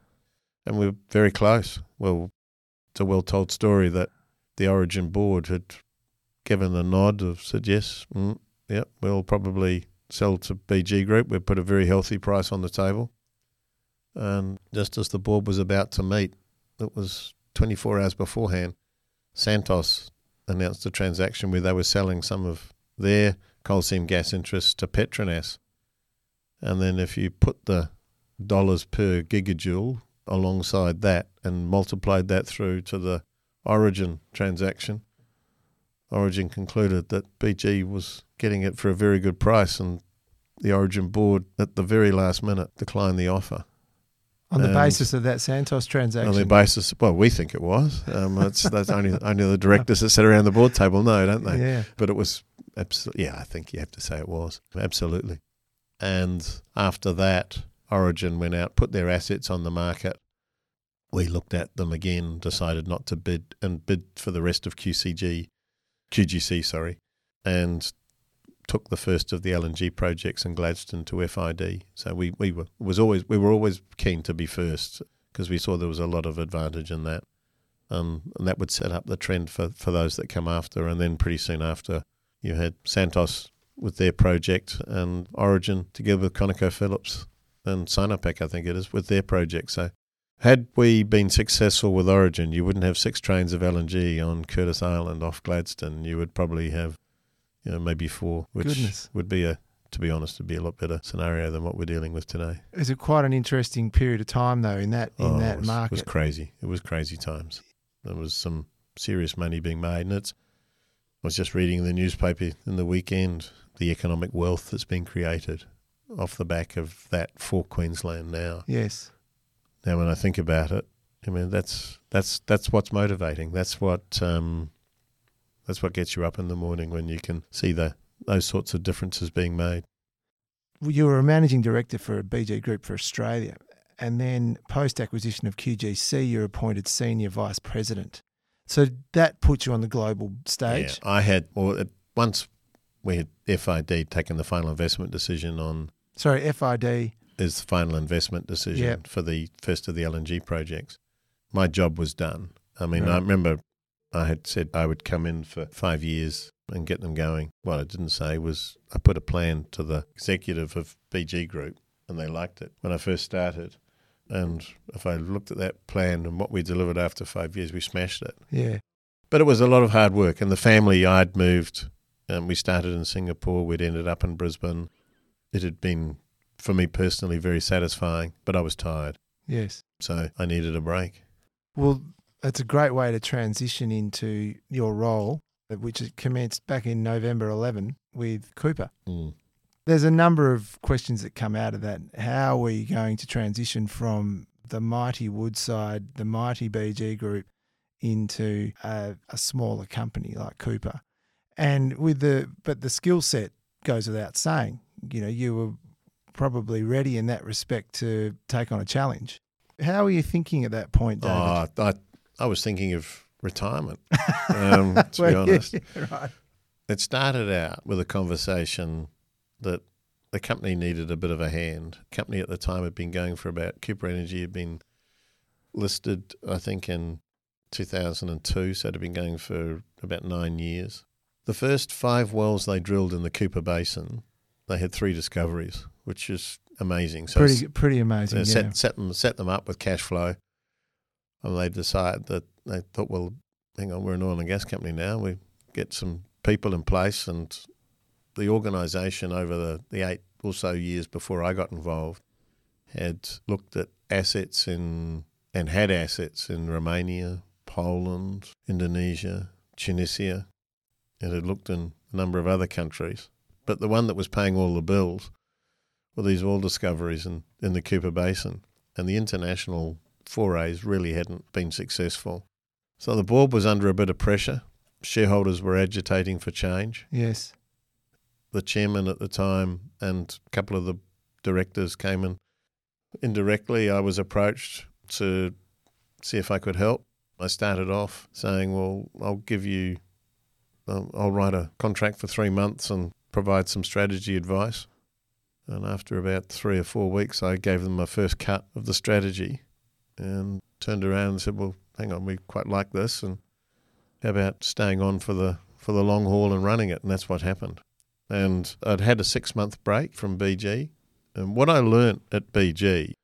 and we were very close. Well, it's a well-told story that the Origin board had given the nod of said yes, mm, yep, we'll probably sell to BG Group. We put a very healthy price on the table, and just as the board was about to meet, it was 24 hours beforehand. Santos announced a transaction where they were selling some of their coal seam gas interests to Petronas. And then if you put the dollars per gigajoule alongside that and multiplied that through to the Origin transaction, Origin concluded that BG was getting it for a very good price and the Origin board at the very last minute declined the offer. On the And- basis of that Santos transaction. On the basis, well, we think it was. Um, it's, that's only only the directors that sit around the board table know, don't they? yeah. But it was absolutely, yeah, I think you have to say it was. Absolutely. And after that, Origin went out, put their assets on the market. We looked at them again, decided not to bid and bid for the rest of QCG, QGC, sorry, and took the first of the LNG projects in Gladstone to FID. So we, we were was always we were always keen to be first because we saw there was a lot of advantage in that. Um, and that would set up the trend for, for those that come after. And then pretty soon after, you had Santos with their project and Origin together with ConocoPhillips and Sinopec, I think it is, with their project. So had we been successful with Origin, you wouldn't have six trains of LNG on Curtis Island off Gladstone. You would probably have, you know, maybe four, which Goodness. would be a, to be honest, would be a lot better scenario than what we're dealing with today. Is it quite an interesting period of time though in that in Oh, that it was, market? It was crazy. It was crazy times. There was some serious money being made, and it's. I was just reading the newspaper in the weekend the economic wealth that's been created off the back of that for Queensland now. yes. Now, when I think about it, I mean that's that's that's what's motivating. That's what um, that's what gets you up in the morning when you can see the those sorts of differences being made. Well, You were a managing director for a BG Group for Australia, and then post acquisition of QGC, you're appointed senior vice president. So that puts you on the global stage. Yeah, I had well it, once we had FID taken the final investment decision on Sorry, FID. is the final investment decision Yep. for the first of the LNG projects. My job was done. I mean, I remember I had said I would come in for five years and get them going. What I didn't say was I put a plan to the executive of BG Group and they liked it when I first started. And if I looked at that plan and what we delivered after five years, we smashed it. Yeah. But it was a lot of hard work. And the family, I'd moved. Um, we started in Singapore. We'd ended up in Brisbane. It had been, for me personally, very satisfying, but I was tired. Yes. So I needed a break. Well, it's a great way to transition into your role, which commenced back in November 11 with Cooper. Mm. There's a number of questions that come out of that. How are we going to transition from the mighty Woodside, the mighty BG Group, into a, a smaller company like Cooper? And with the, but the skill set goes without saying. You know, you were probably ready in that respect to take on a challenge. How were you thinking at that point, David? Oh, I, I was thinking of retirement, um, to be honest. yeah, right. It started out with a conversation that the company needed a bit of a hand. company at the time had been going for about Cooper Energy had been listed, I think, in 2002, so it had been going for about nine years. The first five wells they drilled in the Cooper Basin, they had three discoveries, which is amazing. So Pretty, pretty amazing. yeah. set, set them set them up with cash flow, and they decided that they thought, well, hang on, we're an oil and gas company now. We get some people in place, and the organisation over the, the eight or so years before I got involved had looked at assets in and had assets in Romania, Poland, Indonesia, Tunisia. It had looked in a number of other countries, but the one that was paying all the bills were these oil discoveries in, in the Cooper Basin, and the international forays really hadn't been successful. So the board was under a bit of pressure. Shareholders were agitating for change. Yes. The chairman at the time and a couple of the directors came in. Indirectly, I was approached to see if I could help. I started off saying, Well, I'll give you, I'll, I'll write a contract for three months and provide some strategy advice. And after about three or four weeks, I gave them my first cut of the strategy and turned around and said, Well, hang on, we quite like this. And how about staying on for the, for the long haul and running it? And that's what happened. And I'd had a six month break from BG. And what I learnt at BG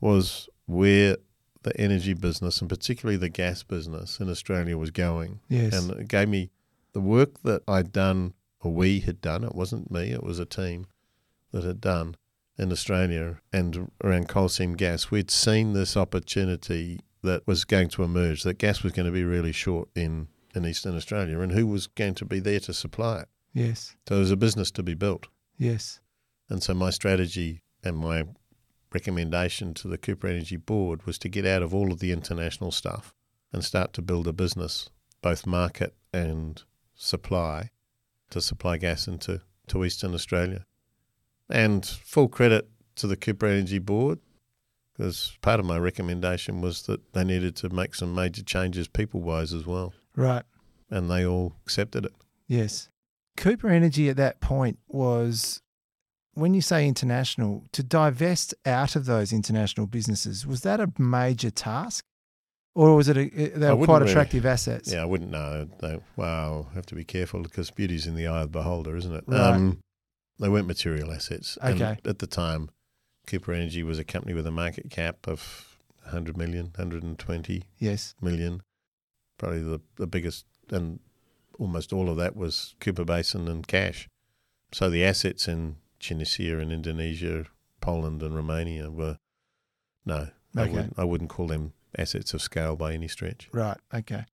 was where the energy business and particularly the gas business in Australia was going. Yes. And it gave me the work that I'd done, or we had done, it wasn't me, it was a team that had done in Australia and around coal seam gas. We'd seen this opportunity that was going to emerge, that gas was going to be really short in, in Eastern Australia, and who was going to be there to supply it. yes. So there was a business to be built. Yes. And so my strategy and my recommendation to the Cooper Energy board was to get out of all of the international stuff and start to build a business, both market and supply, to supply gas into to Western Australia. And full credit to the Cooper Energy board because part of my recommendation was that they needed to make some major changes people wise as well. Right. And they all accepted it. Yes. Cooper Energy at that point was, when you say international, to divest out of those international businesses, was that a major task? Or was it a, they I were quite really- attractive assets? Yeah, I wouldn't know. They, wow, have to be careful because beauty's in the eye of the beholder, isn't it? Right. Um, they weren't material assets. And Okay. at the time, Cooper Energy was a company with a market cap of 100 million, 120 Yes. million. Probably the, the biggest, and almost all of that was Cooper Basin and cash. So the assets in Tunisia and Indonesia, Poland and Romania were, no, I, Okay. wouldn't, I wouldn't call them assets of scale by any stretch. Right. Okay.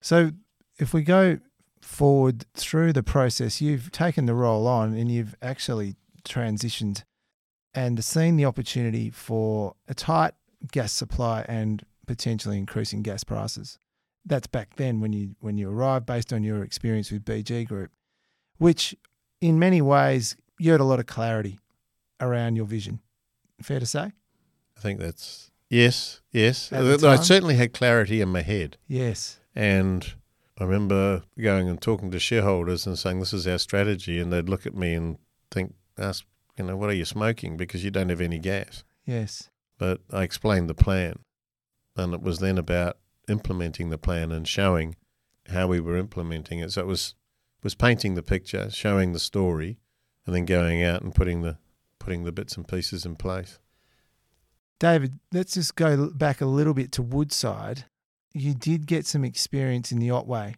So if we go forward through the process, you've taken the role on and you've actually transitioned and seen the opportunity for a tight gas supply and potentially increasing gas prices. That's back then when you when you arrived based on your experience with BG Group, which in many ways you had a lot of clarity around your vision. Fair to say? I think that's yes, yes. I certainly had clarity in my head, Yes. and I remember going and talking to shareholders and saying, "This is our strategy," and they'd look at me and think, "Ask, you know, what are you smoking? Because you don't have any gas." Yes. But I explained the plan, and it was then about implementing the plan and showing how we were implementing it. So it was was painting the picture, showing the story, and then going out and putting the putting the bits and pieces in place. David, let's just go back a little bit to Woodside. You did get some experience in the Otway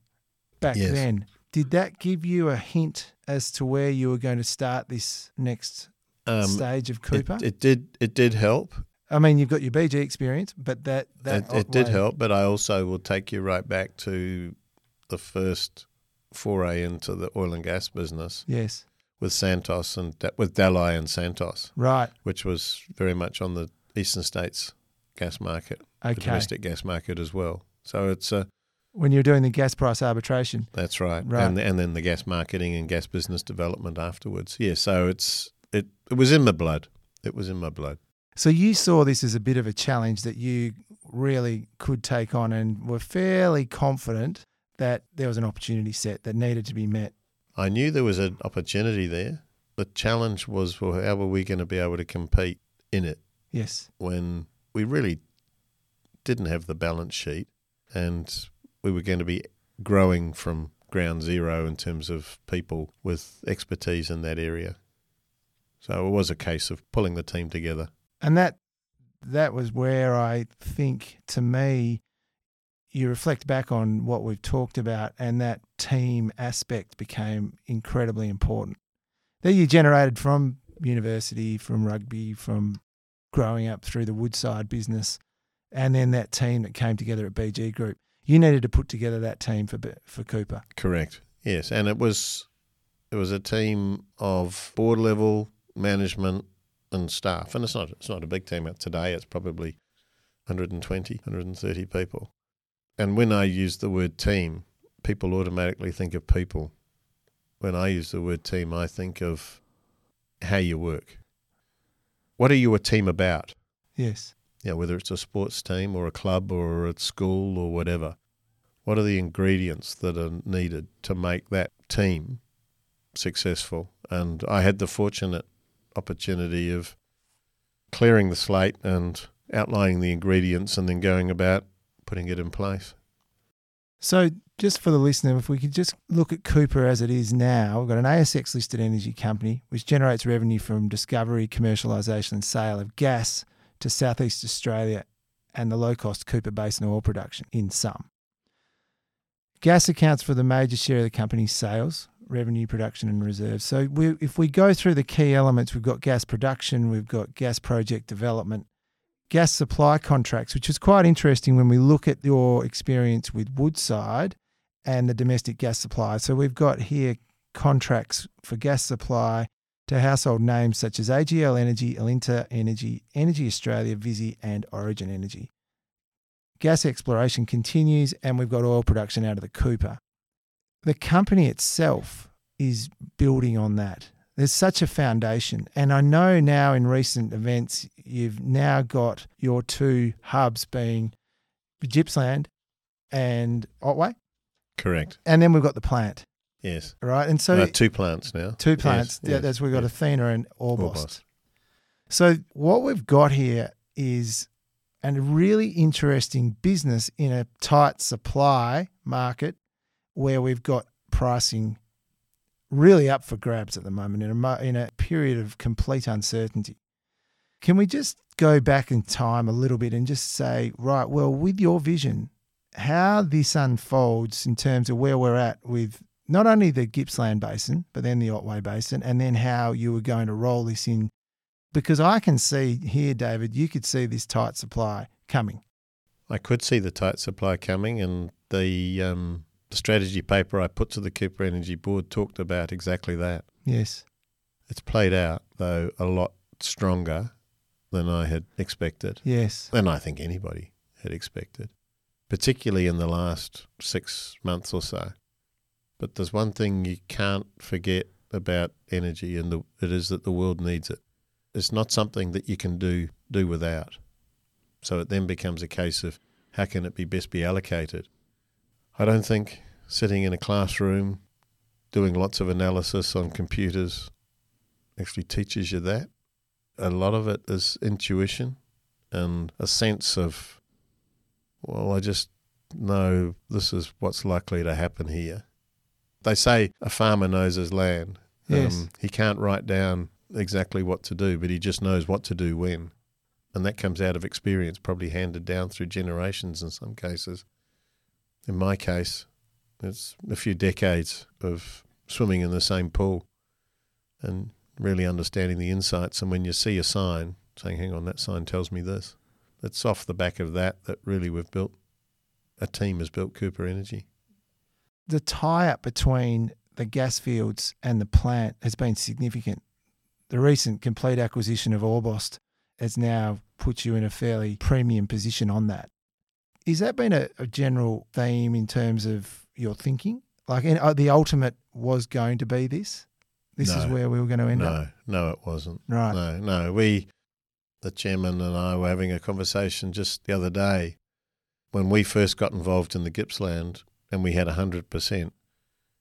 back Yes. then. Did that give you a hint as to where you were going to start this next Um, stage of it, Cooper? it did it did help. I mean, you've got your BG experience, but that that it, it did help, but I also will take you right back to the first foray into the oil and gas business Yes, with Santos and with Delhi and Santos, right. which was very much on the eastern states gas market, the domestic gas market as well. So it's uh, When you're doing the gas price arbitration, that's right, Right. and and then the gas marketing and gas business development afterwards. Yeah, so it's it it was in my blood. It was in my blood. so you saw this as a bit of a challenge that you really could take on, and were fairly confident that there was an opportunity set that needed to be met. I knew there was an opportunity there. The challenge was, well, how were we going to be able to compete in it Yes. when we really didn't have the balance sheet and we were going to be growing from ground zero in terms of people with expertise in that area. So it was a case of pulling the team together. and that that was where I think to me you reflect back on what we've talked about and that team aspect became incredibly important that you generated from university from rugby from growing up through the woodside business and then that team that came together at BG Group you needed to put together that team for for Cooper Correct. Yes, and it was it was a team of board level management and staff, and it's not it's not a big team. Today it's probably 120, 130 people. And when I use the word team, people automatically think of people. When I use the word team, I think of how you work. What are you a team about? yes you know, whether it's a sports team or a club or a school or whatever, what are the ingredients that are needed to make that team successful. And I had the fortunate opportunity of clearing the slate and outlining the ingredients and then going about putting it in place. So, just for the listener, if we could just look at Cooper as it is now, we've got an ASX listed energy company which generates revenue from discovery, commercialisation, and sale of gas to Southeast Australia and the low cost Cooper Basin oil production in sum. Gas accounts for the major share of the company's sales, revenue, production, and reserves. So, we, if we go through the key elements, we've got gas production, we've got gas project development, gas supply contracts, which is quite interesting when we look at your experience with Woodside and the domestic gas supply. So we've got here contracts for gas supply to household names such as AGL Energy, Alinta Energy, Energy Australia, Visy, and Origin Energy. Gas exploration continues, and we've got oil production out of the Cooper. The company itself is building on that there's such a foundation. And I know now in recent events, you've now got your two hubs being Gippsland and Otway. Correct. And then we've got the plant. Yes. Right. And so uh, two plants now. Two plants. Yes, yeah, yes, that's we've got yes. Athena and Orbost. Orbost. So what we've got here is a really interesting business in a tight supply market where we've got pricing really up for grabs at the moment in a, in a period of complete uncertainty. Can we just go back in time a little bit and just say, right, well, with your vision, how this unfolds in terms of where we're at with not only the Gippsland Basin, but then the Otway Basin, and then how you were going to roll this in? Because I can see here, David, you could see this tight supply coming. I could see the tight supply coming, and the um, strategy paper I put to the Cooper Energy Board talked about exactly that. Yes. It's played out, though, a lot stronger than I had expected, Yes. Than I think anybody had expected, particularly in the last six months or so. But there's one thing you can't forget about energy, and the, it is that the world needs it. It's not something that you can do do without. So it then becomes a case of how can it be best be allocated. I don't think sitting in a classroom doing lots of analysis on computers actually teaches you that. A lot of it is intuition and a sense of, well, I just know this is what's likely to happen here. They say a farmer knows his land. Yes. Um, he can't write down exactly what to do, but he just knows what to do when. And that comes out of experience, probably handed down through generations in some cases. In my case, it's a few decades of swimming in the same pool and really understanding the insights. And when you see a sign saying, hang on, that sign tells me this, it's off the back of that that really we've built, a team has built Cooper Energy. The tie up between the gas fields and the plant has been significant. The recent complete acquisition of Orbost has now put you in a fairly premium position on that. Is that been a, a general theme in terms of your thinking? Like and, uh, the ultimate was going to be this? This is where we were going to end up. no, up? no, it wasn't. Right. No, no. We, the chairman and I, were having a conversation just the other day when we first got involved in the Gippsland and we had 100%.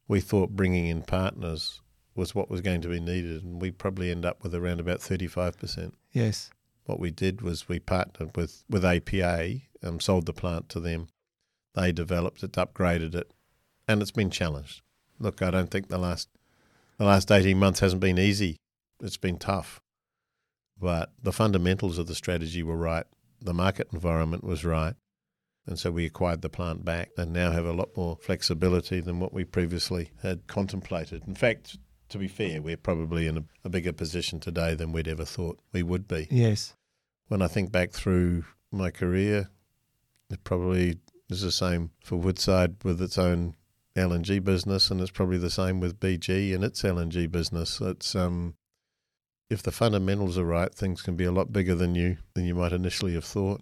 We thought bringing in partners was what was going to be needed, and we probably end up with around about 35%. Yes. What we did was we partnered with, with APA, um, sold the plant to them. They developed it, upgraded it, and it's been challenged. Look, I don't think the last the last 18 months hasn't been easy. It's been tough. But the fundamentals of the strategy were right. The market environment was right. And so we acquired the plant back and now have a lot more flexibility than what we previously had contemplated. In fact, to be fair, we're probably in a, a bigger position today than we'd ever thought we would be. Yes. When I think back through my career, it probably is the same for Woodside with its own LNG business, and it's probably the same with BG and its LNG business. It's um, if the fundamentals are right, things can be a lot bigger than you than you might initially have thought.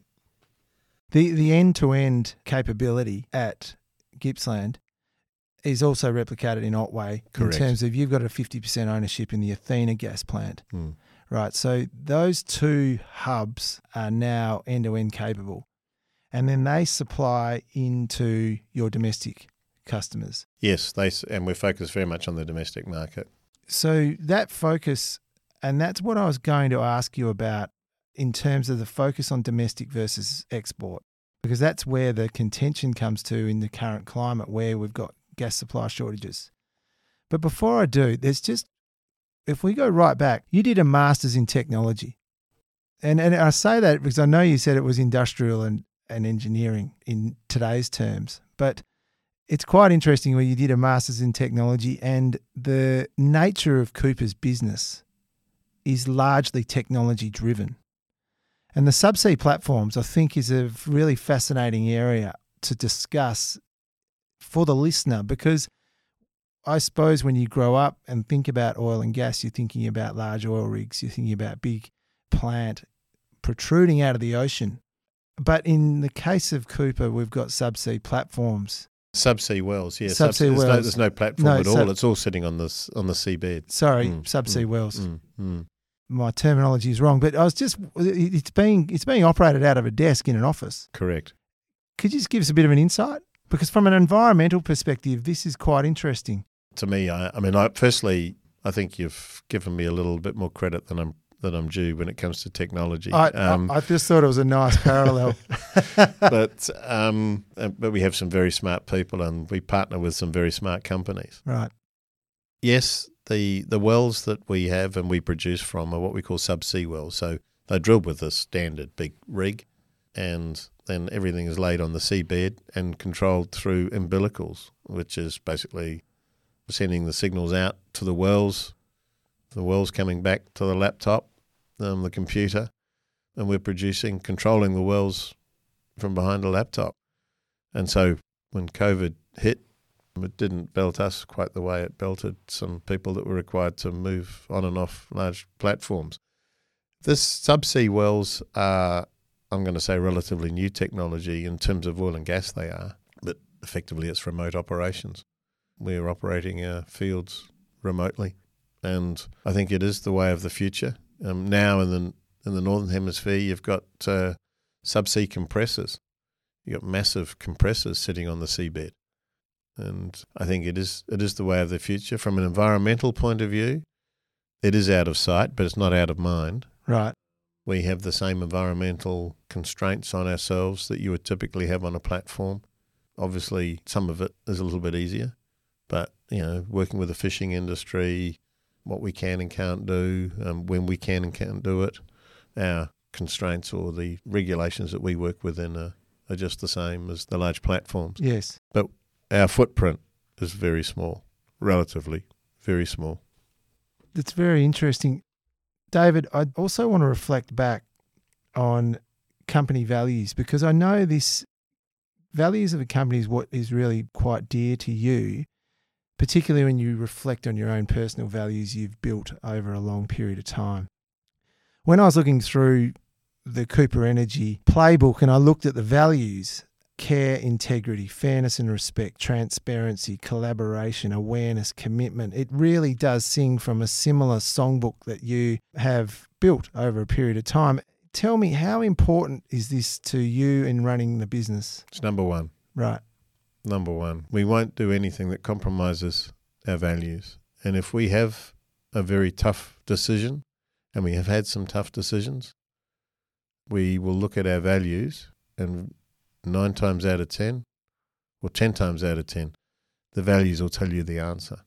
The the end to end capability at Gippsland is also replicated in Otway Correct. in terms of you've got a 50% ownership in the Athena gas plant. Hmm. Right. So those two hubs are now end to end capable. And then they supply into your domestic customers. Yes, they and we're focused very much on the domestic market. So that focus, and that's what I was going to ask you about in terms of the focus on domestic versus export, because that's where the contention comes to in the current climate where we've got gas supply shortages. But before I do, there's just, if we go right back, you did a master's in technology. And, and I say that because I know you said it was industrial and, and engineering in today's terms, but it's quite interesting where you did a master's in technology and the nature of Cooper's business is largely technology driven. And the subsea platforms, I think, is a really fascinating area to discuss for the listener because I suppose when you grow up and think about oil and gas, you're thinking about large oil rigs, you're thinking about big plant protruding out of the ocean. But in the case of Cooper, we've got subsea platforms. Subsea wells, yeah. Subsea there's, no, wells. there's no platform No, at sub- all. It's all sitting on this on the seabed. Sorry, Mm, subsea mm, wells. Mm, mm. My terminology is wrong, but I was just it's being it's being operated out of a desk in an office. Correct. Could you just give us a bit of an insight? Because from an environmental perspective, this is quite interesting. To me, I, I mean, I, firstly, I think you've given me a little bit more credit than I'm than I'm due when it comes to technology. I, Um, I, I just thought it was a nice parallel. but um, uh, but we have some very smart people, and we partner with some very smart companies. right. Yes, the the wells that we have and we produce from are what we call subsea wells. So they're drilled with a standard big rig, and then everything is laid on the seabed and controlled through umbilicals, which is basically sending the signals out to the wells, the wells coming back to the laptop, um, the computer, and we're producing, controlling the wells from behind a laptop. And so when COVID hit, it didn't belt us quite the way it belted some people that were required to move on and off large platforms. This subsea wells are, I'm going to say, relatively new technology in terms of oil and gas. They are, but effectively it's remote operations. We're operating our fields remotely, and I think it is the way of the future. Um, now in the in the northern hemisphere, you've got uh, subsea compressors. You've got massive compressors sitting on the seabed and I think it is it is the way of the future. From an environmental point of view, it is out of sight, but it's not out of mind. Right. We have the same environmental constraints on ourselves that you would typically have on a platform. Obviously, some of it is a little bit easier, but you know, working with the fishing industry, what we can and can't do, um, when we can and can't do it, our constraints or the regulations that we work within are, are just the same as the large platforms Yes. Our footprint is very small, relatively very small. That's very interesting. David, I also want to reflect back on company values because I know this values of a company is what is really quite dear to you, particularly when you reflect on your own personal values you've built over a long period of time. When I was looking through the Cooper Energy playbook and I looked at the values care, integrity, fairness and respect, transparency, collaboration, awareness, commitment. It really does sing from a similar songbook that you have built over a period of time. Tell me, how important is this to you in running the business? It's number one. Right. Number one. We won't do anything that compromises our values. And if we have a very tough decision, and we have had some tough decisions, we will look at our values and nine times out of 10, or 10 times out of 10, the values will tell you the answer.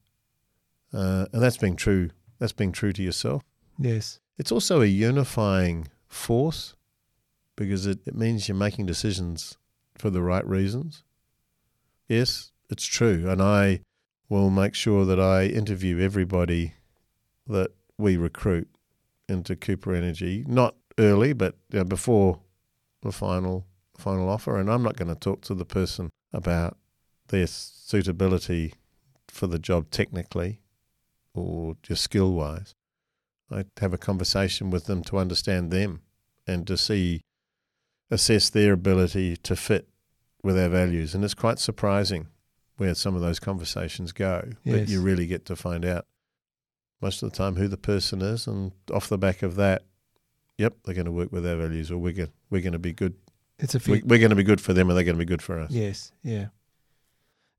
Uh, and that's being true. That's being true to yourself. Yes. It's also a unifying force because it, it means you're making decisions for the right reasons. Yes, it's true. And I will make sure that I interview everybody that we recruit into Cooper Energy, not early, but you know, before the final final offer. And I'm not going to talk to the person about their suitability for the job technically or just skill wise. I have a conversation with them to understand them and to see, assess their ability to fit with our values. And it's quite surprising where some of those conversations go. But you really get to find out most of the time who the person is, and off the back of that, yep, they're going to work with our values, or we're going we're going to be good. It's a fit. we're going to be good for them, and they're going to be good for us. Yes. Yeah.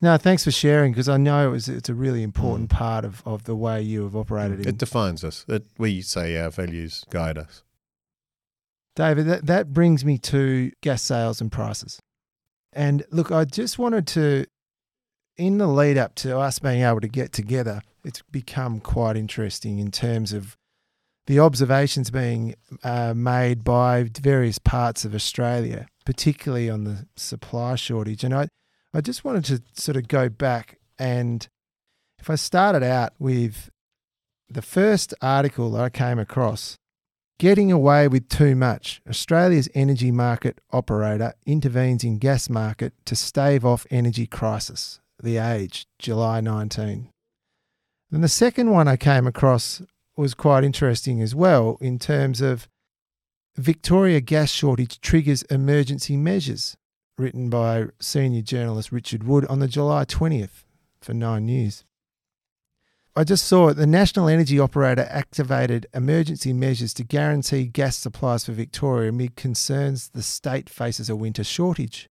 No, thanks for sharing because I know it was, it's a really important mm. part of, of the way you have operated. Mm. In. It defines us. It, we say our values guide us. David, that, that brings me to gas sales and prices. And look, I just wanted to, in the lead up to us being able to get together, it's become quite interesting in terms of the observations being uh, made by various parts of Australia, particularly on the supply shortage. And I, I just wanted to sort of go back and if I started out with the first article that I came across, Getting Away with Too Much, Australia's energy market operator intervenes in gas market to stave off energy crisis. The Age, July 19. And the second one I came across was quite interesting as well in terms of Victoria gas shortage triggers emergency measures, written by senior journalist Richard Wood on the July 20th for Nine News. I just saw it. The national energy operator activated emergency measures to guarantee gas supplies for Victoria amid concerns the state faces a winter shortage.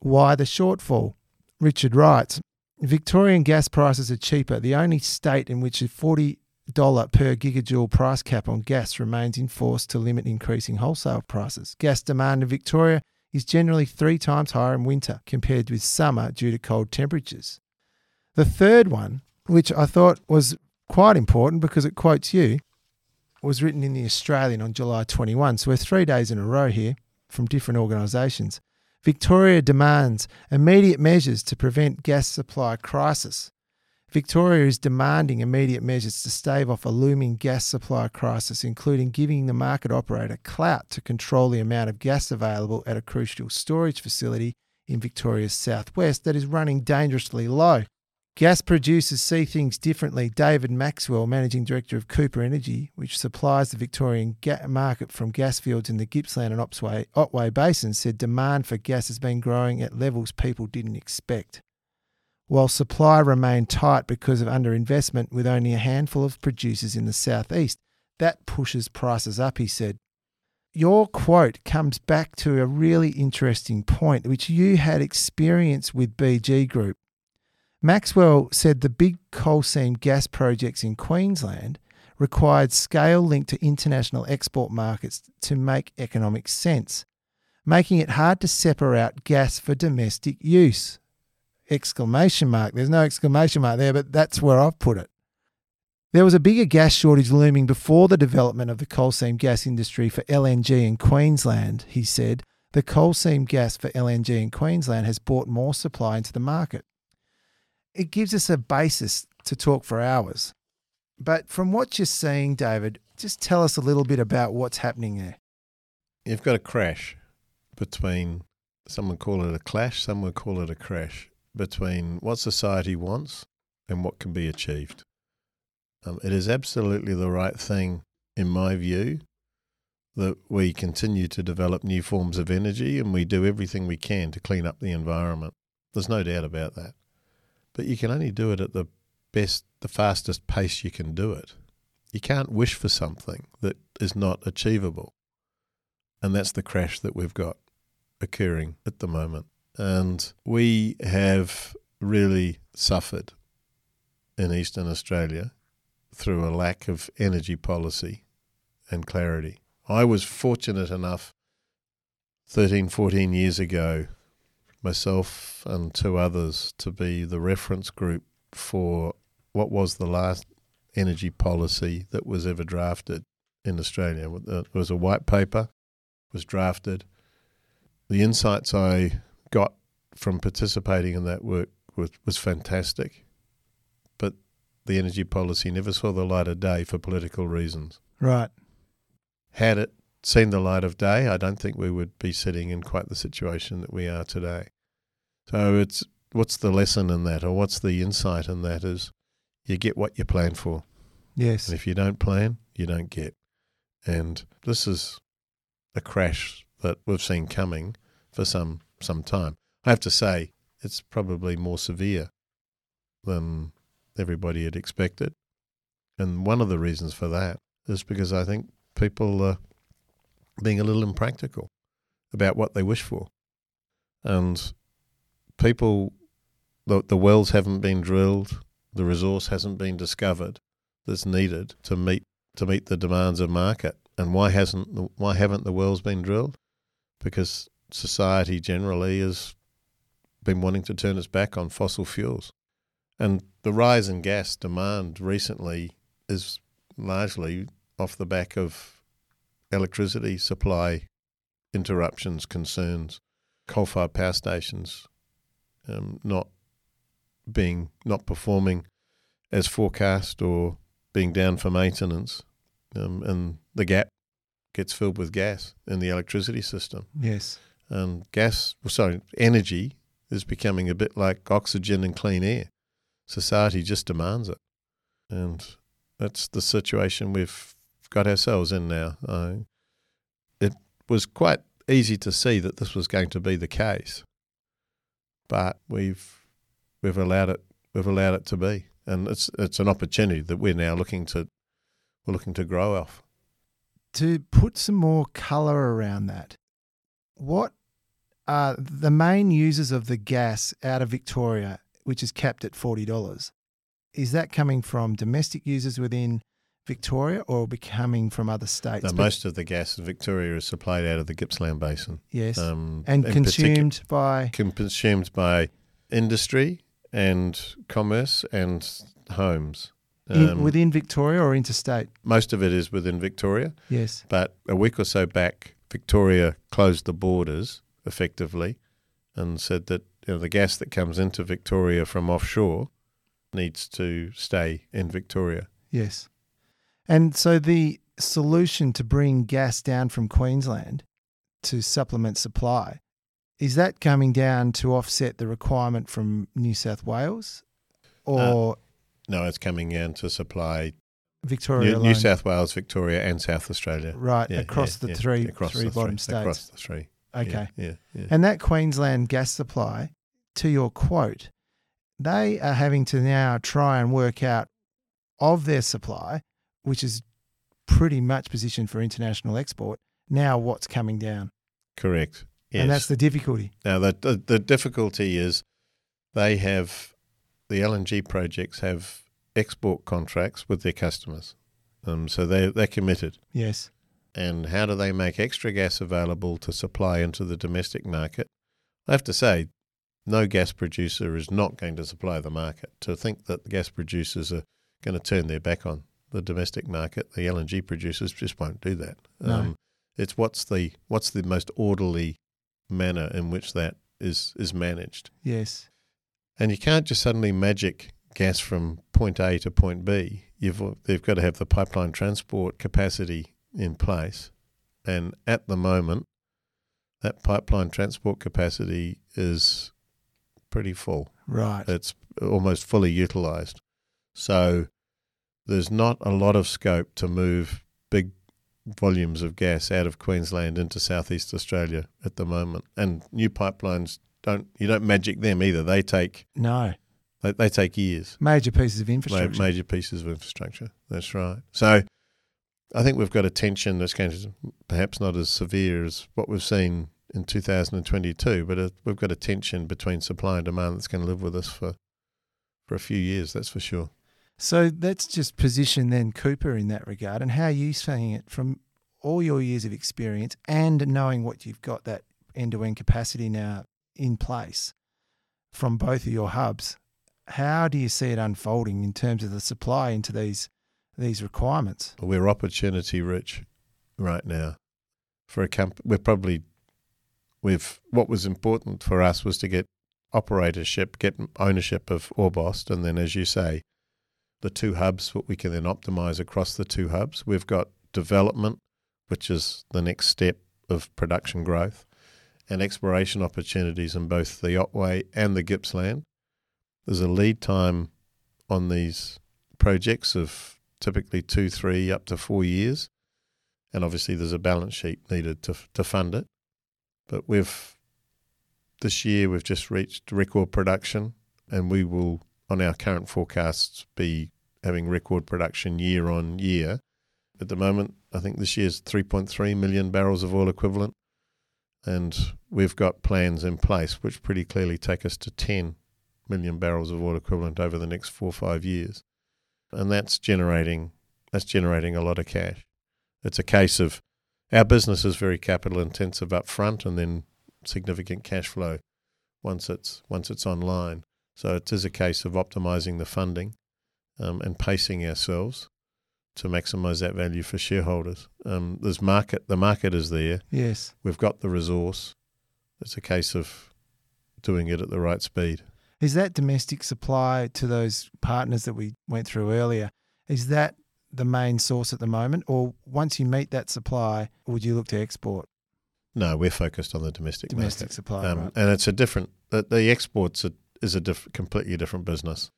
Why the shortfall? Richard writes Victorian gas prices are cheaper. The only state in which a $40 per gigajoule price cap on gas remains in force to limit increasing wholesale prices. Gas demand in Victoria is generally three times higher in winter compared with summer due to cold temperatures. The third one, which I thought was quite important because it quotes you, was written in the Australian on July 21. So we're three days in a row here from different organisations. Victoria demands immediate measures to prevent gas supply crisis. Victoria is demanding immediate measures to stave off a looming gas supply crisis, including giving the market operator clout to control the amount of gas available at a crucial storage facility in Victoria's southwest that is running dangerously low. Gas producers see things differently. David Maxwell, Managing Director of Cooper Energy, which supplies the Victorian ga- market from gas fields in the Gippsland and Otway, Otway basins, said demand for gas has been growing at levels people didn't expect. While supply remained tight because of underinvestment with only a handful of producers in the southeast, that pushes prices up, he said. Your quote comes back to a really interesting point, which you had experience with BG Group Maxwell said the big coal seam gas projects in Queensland required scale linked to international export markets to make economic sense, making it hard to separate gas for domestic use. Exclamation mark. There's no exclamation mark there, but that's where I've put it. There was a bigger gas shortage looming before the development of the coal seam gas industry for LNG in Queensland, he said. The coal seam gas for LNG in Queensland has brought more supply into the market it gives us a basis to talk for hours. But from what you're seeing, David, just tell us a little bit about what's happening there. You've got a crash between, some would call it a clash, some would call it a crash, between what society wants and what can be achieved. Um, it is absolutely the right thing, in my view, that we continue to develop new forms of energy and we do everything we can to clean up the environment. There's no doubt about that but you can only do it at the best, the fastest pace you can do it. You can't wish for something that is not achievable. And that's the crash that we've got occurring at the moment. And we have really suffered in Eastern Australia through a lack of energy policy and clarity. I was fortunate enough 13, 14 years ago myself and two others to be the reference group for what was the last energy policy that was ever drafted in Australia. It was a white paper, was drafted. The insights I got from participating in that work was, was fantastic, but the energy policy never saw the light of day for political reasons. Right. Had it seen the light of day, I don't think we would be sitting in quite the situation that we are today. So it's what's the lesson in that, or what's the insight in that? Is you get what you plan for. Yes. And if you don't plan, you don't get. And this is a crash that we've seen coming for some some time. I have to say, it's probably more severe than everybody had expected. And one of the reasons for that is because I think people are being a little impractical about what they wish for. And people the, the wells haven't been drilled, the resource hasn't been discovered that's needed to meet to meet the demands of market. And why hasn't the, why haven't the wells been drilled? Because society generally has been wanting to turn its back on fossil fuels. And the rise in gas demand recently is largely off the back of electricity supply interruptions, concerns, coal-fired power stations um, not being not performing as forecast or being down for maintenance, um, and the gap gets filled with gas in the electricity system. Yes. And gas, sorry, energy is becoming a bit like oxygen and clean air. Society just demands it, and that's the situation we've got ourselves in now. Uh, it was quite easy to see that this was going to be the case, but we've we've allowed it we've allowed it to be, and it's it's an opportunity that we're now looking to we're looking to grow off. To put some more colour around that, what are the main users of the gas out of Victoria, which is capped at forty dollars? Is that coming from domestic users within Victoria or be coming from other states? But- most of the gas in Victoria is supplied out of the Gippsland Basin, yes, um, and consumed by consumed by industry and commerce and homes. in, Um, within Victoria or interstate. most of it is within Victoria, Yes, but a week or so back, Victoria closed the borders effectively and said that you know, the gas that comes into Victoria from offshore needs to stay in Victoria. yes. And so the solution to bring gas down from Queensland to supplement supply is that coming down to offset the requirement from New South Wales uh, or No, it's coming in to supply Victoria New? New South Wales, Victoria, and South Australia. right Yeah, across yeah, the yeah, three across three the bottom three, states. Across the three. Okay. Yeah, yeah, yeah. And that Queensland gas supply, to your quote, they are having to now try and work out of their supply, which is pretty much positioned for international export, now what's coming down. Correct. Yes. And that's the difficulty. Now, the, the the difficulty is they have the LNG projects have export contracts with their customers, um, so they they're committed. Yes. And how do they make extra gas available to supply into the domestic market? I have to say, no gas producer is not going to supply the market. To think that the gas producers are going to turn their back on the domestic market, the LNG producers just won't do that. Um, it's what's the what's the most orderly manner in which that is is managed. Yes. And you can't just suddenly magic gas from point A to point B. You've they've got to have the pipeline transport capacity in place, and at the moment, that pipeline transport capacity is pretty full. Right. It's almost fully utilised. So there's not a lot of scope to move big volumes of gas out of Queensland into southeast Australia at the moment. And new pipelines don't you don't magic them either. They take no. they, they take years. Major pieces of infrastructure. Major pieces of infrastructure. That's right. So I think we've got a tension that's going to perhaps not as severe as what we've seen in 2022, but it, we've got a tension between supply and demand that's going to live with us for for a few years. That's for sure. So let's just position then Cooper in that regard and how are you seeing it from all your years of experience and knowing what you've got that end to end capacity now in place from both of your hubs. How do you see it unfolding in terms of the supply into these these requirements? We're opportunity rich right now. For a comp, we're probably we've what was important for us was to get operatorship, get ownership of Orbost, and then, as you say, the two hubs. What we can then optimize across the two hubs. We've got development, which is the next step of production growth, and exploration opportunities in both the Otway and the Gippsland. There's a lead time on these projects of typically two, three, up to four years, and obviously there's a balance sheet needed to to fund it. But we've this year we've just reached record production, and we will, on our current forecasts, be having record production year on year. At the moment, I think this year's 3.3 million barrels of oil equivalent, and we've got plans in place which pretty clearly take us to 10 million barrels of oil equivalent over the next four or five years, and that's generating that's generating a lot of cash. It's a case of our business is very capital intensive up front, and then significant cash flow once it's once it's online. So it is a case of optimizing the funding um, and pacing ourselves to maximise that value for shareholders. Um, there's market, the market is there. Yes. We've got the resource. It's a case of doing it at the right speed. Is that domestic supply to those partners that we went through earlier? Is that the main source at the moment, or once you meet that supply, would you look to export? No, we're focused on the domestic domestic market. supply, Um, right? and it's a different. The, the exports are, is a diff, completely different business.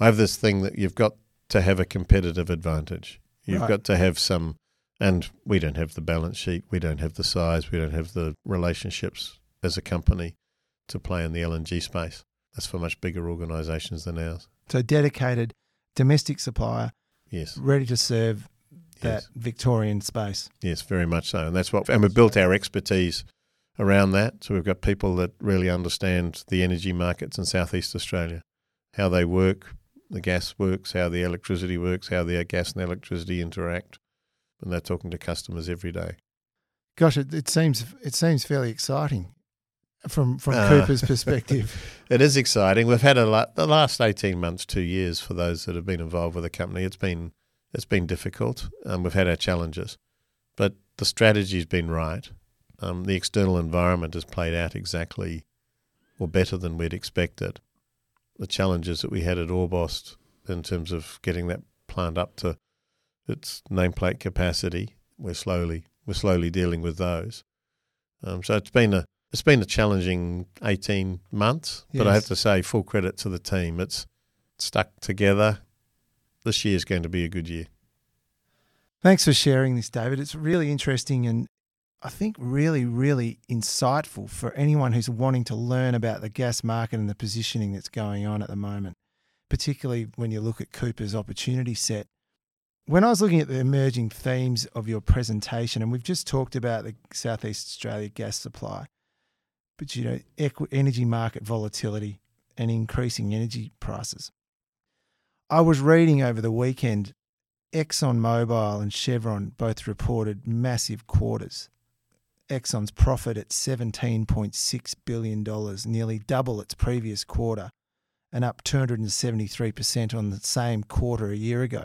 I have this thing that you've got to have a competitive advantage. You've Right. got to have some, and we don't have the balance sheet. We don't have the size. We don't have the relationships as a company to play in the LNG space. That's for much bigger organisations than ours. So dedicated domestic supplier, Yes, ready to serve that yes, Victorian space. yes, very much so. And that's what, and we've built our expertise around that. So we've got people that really understand the energy markets in Southeast Australia, how they work, the gas works, how the electricity works, how the gas and electricity interact, and they're talking to customers every day. Gosh, it, it seems it seems fairly exciting from from Uh, Cooper's perspective. It is exciting. We've had a lot, the last eighteen months, two years for those that have been involved with the company. It's been it's been difficult. Um, we've had our challenges, but the strategy's been right. Um, the external environment has played out exactly or better than we'd expected. The challenges that we had at Orbost in terms of getting that plant up to its nameplate capacity, we're slowly we're slowly dealing with those. Um, so it's been a it's been a challenging 18 months, but I have to say, full credit to the team. It's stuck together. This year is going to be a good year. Thanks for sharing this, David. It's really interesting and I think really, really insightful for anyone who's wanting to learn about the gas market and the positioning that's going on at the moment, particularly when you look at Cooper's opportunity set. When I was looking at the emerging themes of your presentation, and we've just talked about the Southeast Australia gas supply, but you know, equi- energy market volatility and increasing energy prices. I was reading over the weekend ExxonMobil and Chevron both reported massive quarters. Exxon's profit at $17.6 billion, nearly double its previous quarter, and up 273% on the same quarter a year ago.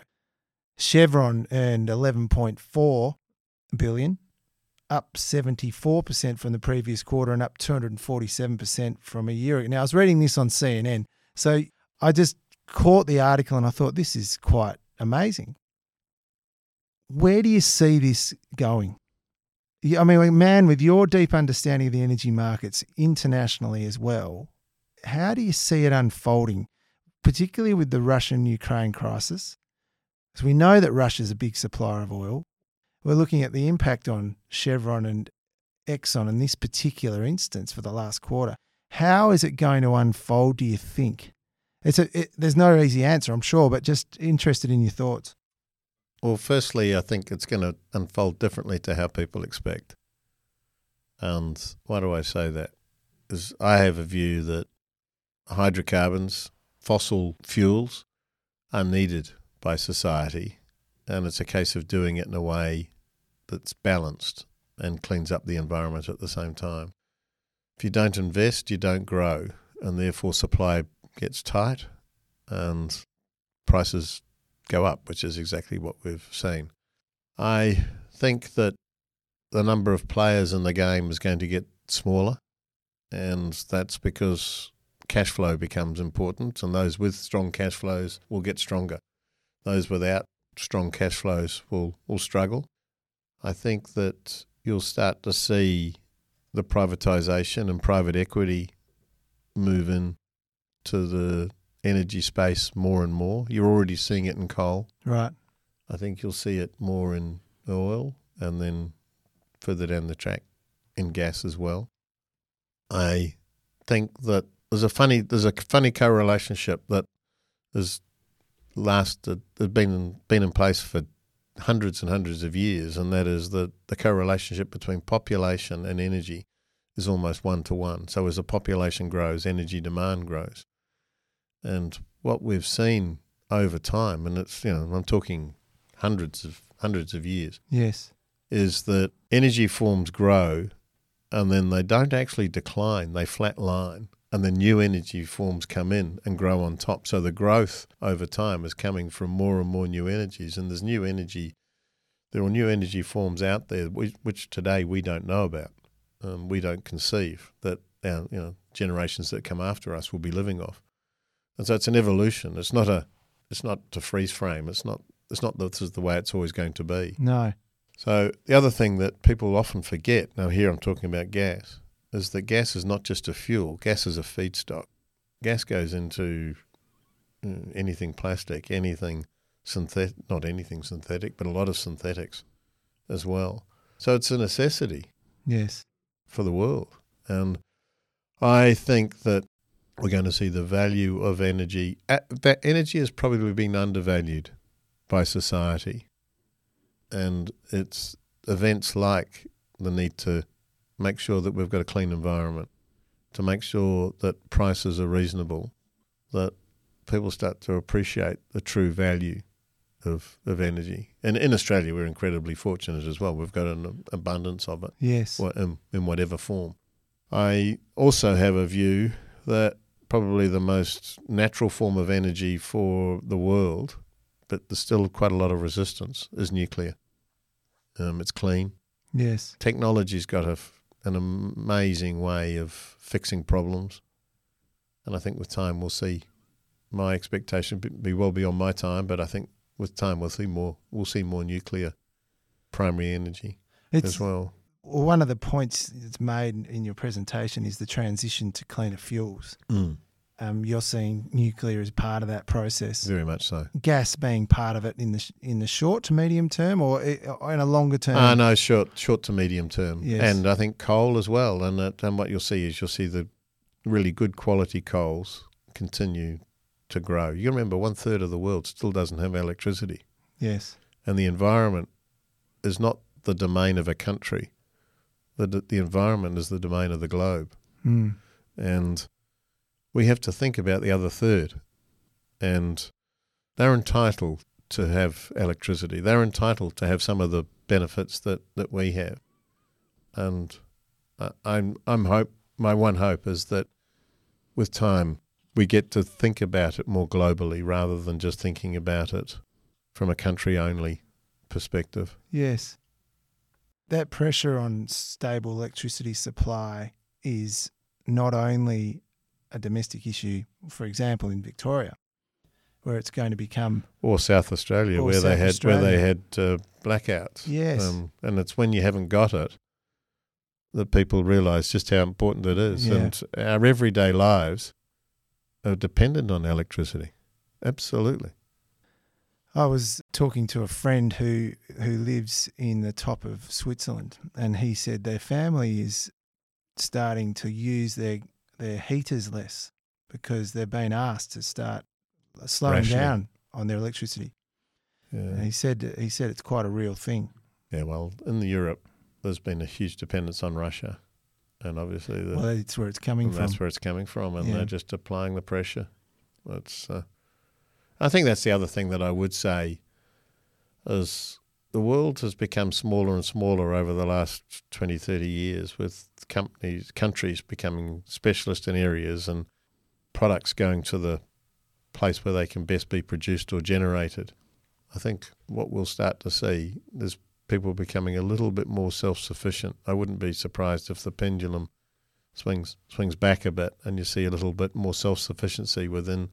Chevron earned 11.4 billion, up 74% from the previous quarter and up 247% from a year ago. Now I was reading this on CNN, so I just caught the article and I thought this is quite amazing. Where do you see this going? I mean, man, with your deep understanding of the energy markets internationally as well, how do you see it unfolding, particularly with the Russian Ukraine crisis? Because we know that Russia is a big supplier of oil. We're looking at the impact on Chevron and Exxon in this particular instance for the last quarter. How is it going to unfold, do you think? It's a, it, there's no easy answer, I'm sure, but just interested in your thoughts. Well, firstly, I think it's going to unfold differently to how people expect. And why do I say that? Is I have a view that hydrocarbons, fossil fuels, are needed by society, and it's a case of doing it in a way that's balanced and cleans up the environment at the same time. If you don't invest, you don't grow, and therefore supply gets tight and prices go up, which is exactly what we've seen. I think that the number of players in the game is going to get smaller, and that's because cash flow becomes important, and those with strong cash flows will get stronger. Those without strong cash flows will, will struggle. I think that you'll start to see the privatization and private equity move in to the energy space more and more. You're already seeing it in coal. Right. I think you'll see it more in oil and then further down the track in gas as well. I think that there's a funny there's a funny co-relationship that has lasted has been been in place for hundreds and hundreds of years, and that is that the co-relationship between population and energy is almost one to one. So as the population grows, energy demand grows. And what we've seen over time, and it's you know I'm talking hundreds of hundreds of years, Yes. is that energy forms grow, and then they don't actually decline; they flatline, and the new energy forms come in and grow on top. So the growth over time is coming from more and more new energies, and there's new energy. There are new energy forms out there which, which today we don't know about. Um, we don't conceive that our you know generations that come after us will be living off. And so it's an evolution. It's not a it's not a freeze frame. It's not it's not that this is the way it's always going to be. No. So the other thing that people often forget, now here I'm talking about gas, is that gas is not just a fuel. Gas is a feedstock. Gas goes into uh, anything plastic, anything synthetic, not anything synthetic, but a lot of synthetics as well. So it's a necessity Yes. for the world. And I think that we're going to see the value of energy. Uh, That energy has probably been undervalued by society. And it's events like the need to make sure that we've got a clean environment, to make sure that prices are reasonable, that people start to appreciate the true value of, of energy. And in Australia, we're incredibly fortunate as well. We've got an abundance of it Yes. in, in whatever form. I also have a view that probably the most natural form of energy for the world, but there's still quite a lot of resistance, is nuclear. Um, it's clean. Yes. Technology's got a f an amazing way of fixing problems, and I think with time we'll see. My expectation be- well beyond my time, but I think with time we'll see more. We'll see more nuclear primary energy It's as well. well, one of the points that's made in your presentation is the transition to cleaner fuels. Mm. Um, you're seeing nuclear as part of that process. Very much so. Gas being part of it in the sh- in the short to medium term, or in a longer term. Uh, no, short, short to medium term, Yes. and I think coal as well. And it, and what you'll see is you'll see the really good quality coals continue to grow. You remember one third of the world still doesn't have electricity, Yes. and the environment is not the domain of a country. The the environment is the domain of the globe, Mm. and we have to think about the other third, and they're entitled to have electricity. They're entitled to have some of the benefits that, that we have, and I'm I'm hope my one hope is that with time we get to think about it more globally rather than just thinking about it from a country only perspective. Yes. That pressure on stable electricity supply is not only a domestic issue, for example, in Victoria, where it's going to become Or South Australia, Or where they South had where they had uh, blackouts. Yes. um, and it's when you haven't got it that people realise just how important it is. Yeah. And our everyday lives are dependent on electricity. Absolutely. I was talking to a friend who who lives in the top of Switzerland, and he said their family is starting to use their their heaters less because they're being asked to start slowing Rationing. down on their electricity. And he said he said it's quite a real thing. yeah. Well, in the Europe, there's been a huge dependence on Russia, and obviously the, Well, that's where it's coming from. that's where it's coming from, and Yeah. they're just applying the pressure. It's. Uh, I think that's the other thing that I would say is the world has become smaller and smaller over the last 20, 30 years, with companies, countries becoming specialist in areas and products going to the place where they can best be produced or generated. I think what we'll start to see is people becoming a little bit more self-sufficient. I wouldn't be surprised if the pendulum swings swings back a bit, and you see a little bit more self-sufficiency within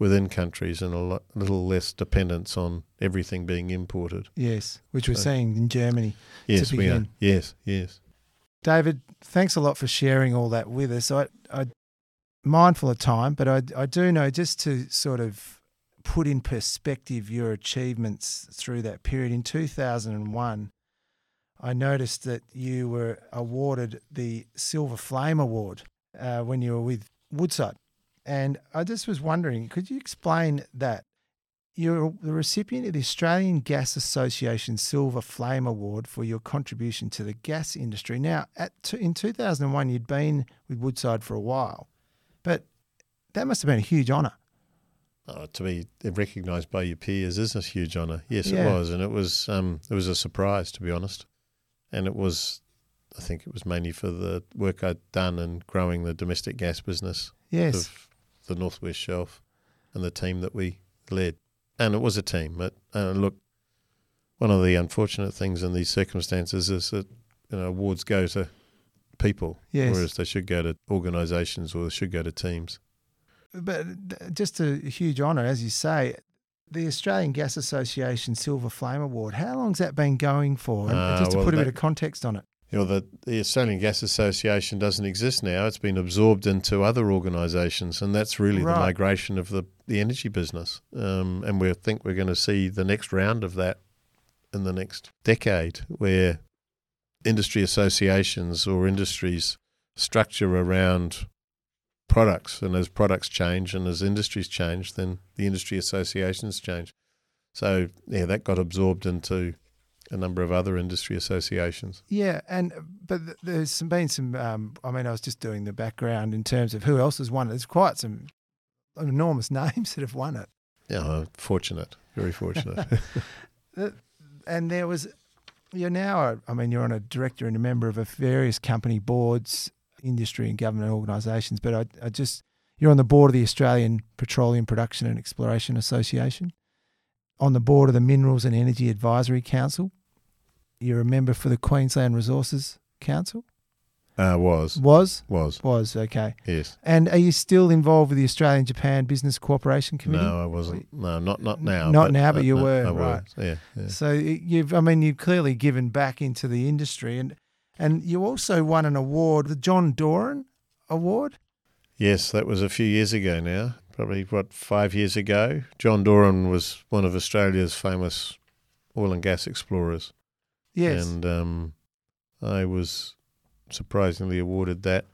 within countries and a lo- little less dependence on everything being imported. yes, which we're So- seeing in Germany. Yes, we are. Yes, yes. David, thanks a lot for sharing all that with us. I, I mindful of time, but I, I do know just to sort of put in perspective your achievements through that period. In 2001, I noticed that you were awarded the Silver Flame Award uh, when you were with Woodside. And I just was wondering, could you explain that? You're the recipient of the Australian Gas Association Silver Flame Award for your contribution to the gas industry. Now, at t- in 2001, you'd been with Woodside for a while, but that must have been a huge honour. Oh, to be recognised by your peers is a huge honour. Yes, Yeah. it was, and it was um, it was a surprise to be honest, and it was, I think it was mainly for the work I'd done in growing the domestic gas business Yes. of the Northwest Shelf, and the team that we led, and it was a team. But uh, look, one of the unfortunate things in these circumstances is that you know awards go to people, Yes. whereas they should go to organisations or they should go to teams. But just a huge honour, as you say. The Australian Gas Association Silver Flame Award. How long's that been going for? And Uh, just to well, put a bit of context on it. You know, the, the Australian Gas Association doesn't exist now. It's been absorbed into other organisations, and that's really Right. the migration of the, the energy business. Um, and we think we're going to see the next round of that in the next decade, where industry associations or industries structure around products, and as products change and as industries change, then the industry associations change. So yeah, that got absorbed into a number of other industry associations. Yeah, and but th- there's some, been some. Um, I mean, I was just doing the background in terms of who else has won it. There's quite some enormous names that have won it. Yeah, fortunate, very fortunate. And there was, you're now. I mean, you're on a director and a member of a various company boards, industry and government organisations. But I, I just, you're on the board of the Australian Petroleum Production and Exploration Association, on the board of the Minerals and Energy Advisory Council. You're a member for the Queensland Resources Council. uh, was Was was was okay. yes. And are you still involved with the Australian Japan Business Cooperation Committee? No, I wasn't. No, not not now. Not now, but you no, were, I right. was, Yeah, yeah. So you've, I mean, you've clearly given back into the industry, and and you also won an award, the John Doran Award. Yes, that was a few years ago now. Probably what five years ago. John Doran was one of Australia's famous oil and gas explorers, Yes. and um, I was surprisingly awarded that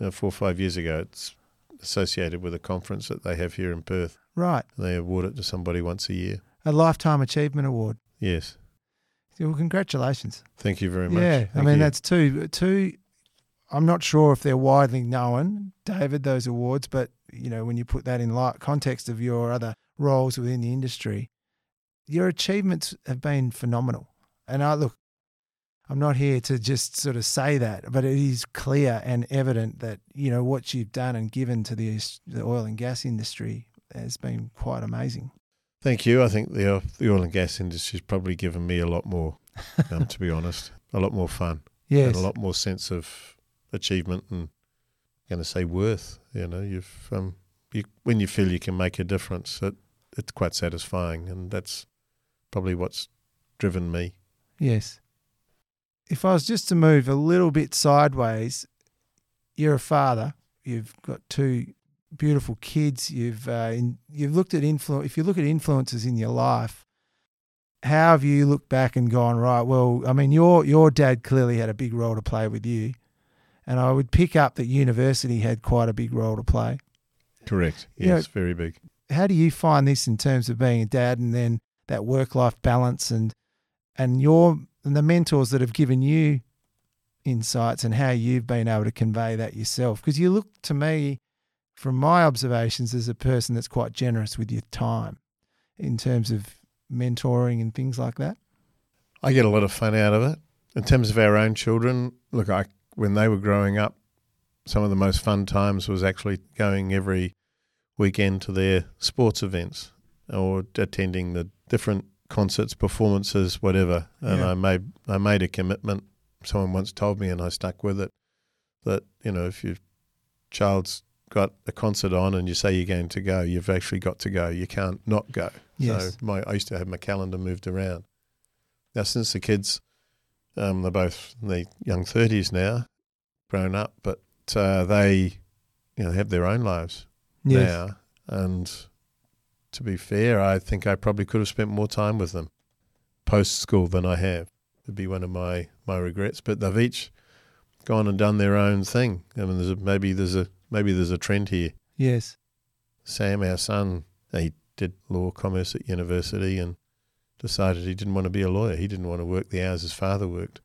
uh, four or five years ago. It's associated with a conference that they have here in Perth. right. They award it to somebody once a year. A lifetime achievement award. Yes. Well, congratulations. Thank you very much. Yeah, I mean you. that's two two. I'm not sure if they're widely known, David, those awards, but you know when you put that in light context of your other roles within the industry, your achievements have been phenomenal. And I look, I'm not here to just sort of say that, but it is clear and evident that you know what you've done and given to the the oil and gas industry has been quite amazing. Thank you. I think the uh, the oil and gas industry's probably given me a lot more, um, to be honest, a lot more fun Yes, and a lot more sense of achievement and going to say worth. You know, you've um, you, when you feel you can make a difference, it it's quite satisfying, and that's probably what's driven me. Yes. If I was just to move a little bit sideways, you're a father. You've got two beautiful kids. You've uh, in, you've looked at influ- If you look at influences in your life, how have you looked back and gone right? Well, I mean, your your dad clearly had a big role to play with you, and I would pick up that university had quite a big role to play. Correct. You know- Yes, very big. How do you find this in terms of being a dad, and then that work life balance, and and your and the mentors that have given you insights and how you've been able to convey that yourself? Because you look to me, from my observations, as a person that's quite generous with your time in terms of mentoring and things like that. I get a lot of fun out of it. In terms of our own children, look, I when they were growing up, some of the most fun times was actually going every weekend to their sports events or attending the different concerts, performances, whatever. And Yeah. I made I made a commitment. Someone once told me, and I stuck with it, that you know if your child's got a concert on and you say you're going to go, you've actually got to go. You can't not go. Yes. So my I used to have my calendar moved around. Now since the kids, um, they're both in the young thirties now, grown up, but uh, they, you know, have their own lives now. And to be fair, I think I probably could have spent more time with them post school than I have. It'd be one of my my regrets. But they've each gone and done their own thing. I mean, there's a, maybe there's a maybe there's a trend here. Yes. Sam, our son, he did law commerce at university and decided he didn't want to be a lawyer. He didn't want to work the hours his father worked.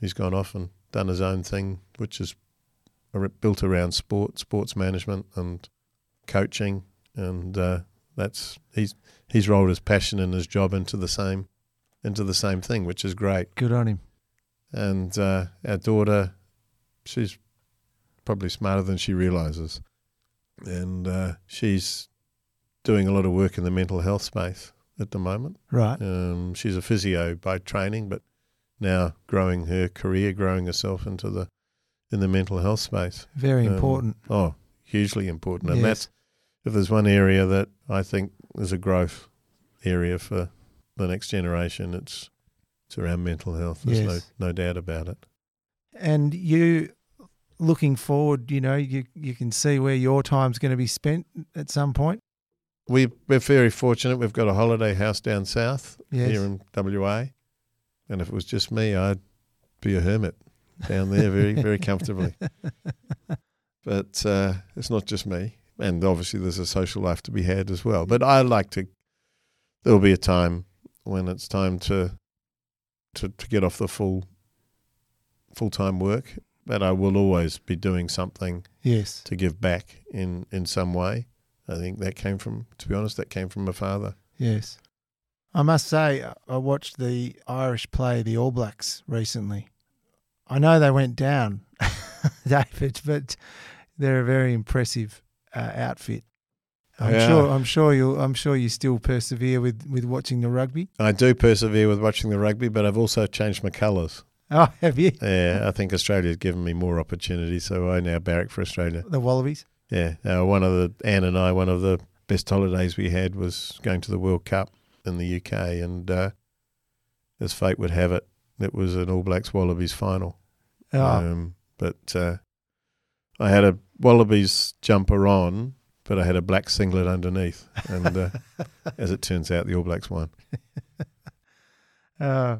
He's gone off and done his own thing, which is built around sport, sports management, and coaching. And uh, that's he's he's rolled his passion and his job into the same into the same thing, which is great. Good on him. And uh, our daughter, she's probably smarter than she realizes, and uh, she's doing a lot of work in the mental health space at the moment. Right. Um, she's a physio by training, but now growing her career, growing herself into the in the mental health space. Very Um, important. Oh, hugely important, and Yes. that's if there's one area that I think is a growth area for the next generation, it's it's around mental health. There's Yes. no no doubt about it. And you looking forward, you know, you you can see where your time's going to be spent at some point. We we're very fortunate. We've got a holiday house down south Yes. here in WA, and if it was just me, I'd be a hermit down there, very very comfortably. But uh, it's not just me, and obviously there's a social life to be had as well. But I like to. There'll be a time when it's time to to to get off the full full time work, but I will always be doing something Yes. to give back in in some way. I think that came from, to be honest, that came from my father. Yes. I must say, uh, I watched the Irish play the All Blacks recently. I know they went down, David, but they're a very impressive uh, outfit. I'm Yeah. sure. I'm sure you. I'm sure you still persevere with, with watching the rugby. I do persevere with watching the rugby, but I've also changed my colours. Oh, have you? Yeah, I think Australia's given me more opportunity, so I now barrack for Australia. The Wallabies. Yeah, uh, one of the Anne and I, one of the best holidays we had was going to the World Cup in the UK, and uh, as fate would have it, it was an All Blacks Wallabies final. Oh, Um, but uh, I had a Wallabies jumper on, but I had a black singlet underneath, and uh, as it turns out, the All Blacks won. Uh,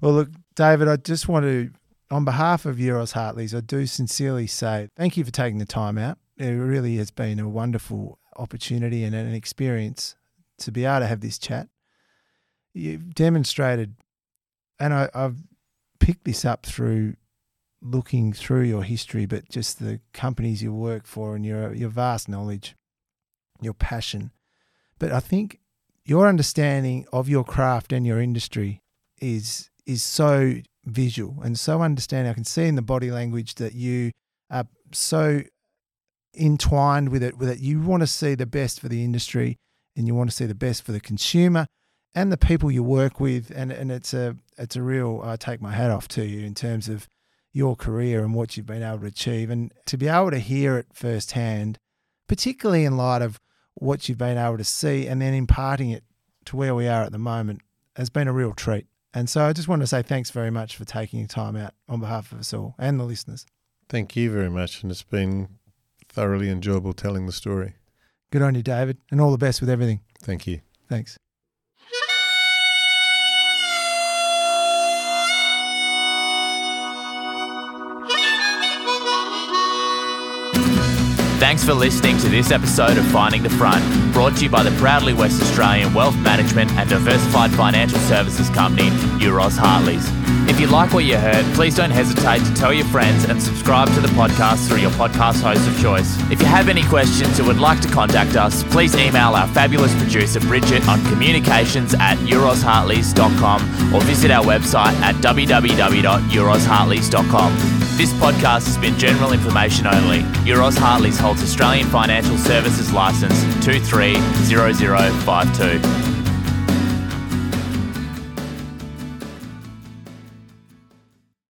well, look, David, I just want to, on behalf of Euroz Hartleys, I do sincerely say thank you for taking the time out. It really has been a wonderful opportunity and an experience to be able to have this chat. You've demonstrated, and I, I've picked this up through looking through your history, but just the companies you work for and your your vast knowledge, your passion. But I think your understanding of your craft and your industry is is so visual and so understanding. I can see in the body language that you are so entwined with it. With it, you want to see the best for the industry, and you want to see the best for the consumer and the people you work with. And and it's a it's a real. I take my hat off to you in terms of your career and what you've been able to achieve, and to be able to hear it firsthand, particularly in light of what you've been able to see, and then imparting it to where we are at the moment has been a real treat. And so I just want to say thanks very much for taking your time out on behalf of us all and the listeners. Thank you very much, and it's been thoroughly enjoyable telling the story. Good on you, David, and all the best with everything. Thank you. Thanks. Thanks for listening to this episode of Finding the Front, brought to you by the proudly West Australian wealth management and diversified financial services company, Euroz Hartleys. If you like what you heard, please don't hesitate to tell your friends and subscribe to the podcast through your podcast host of choice. If you have any questions or would like to contact us, please email our fabulous producer Bridget on communications at eurozhartleys.com or visit our website at www.eurozhartleys.com. This podcast has been general information only. Euroz Hartleys holds Australian Financial Services Licence 230052.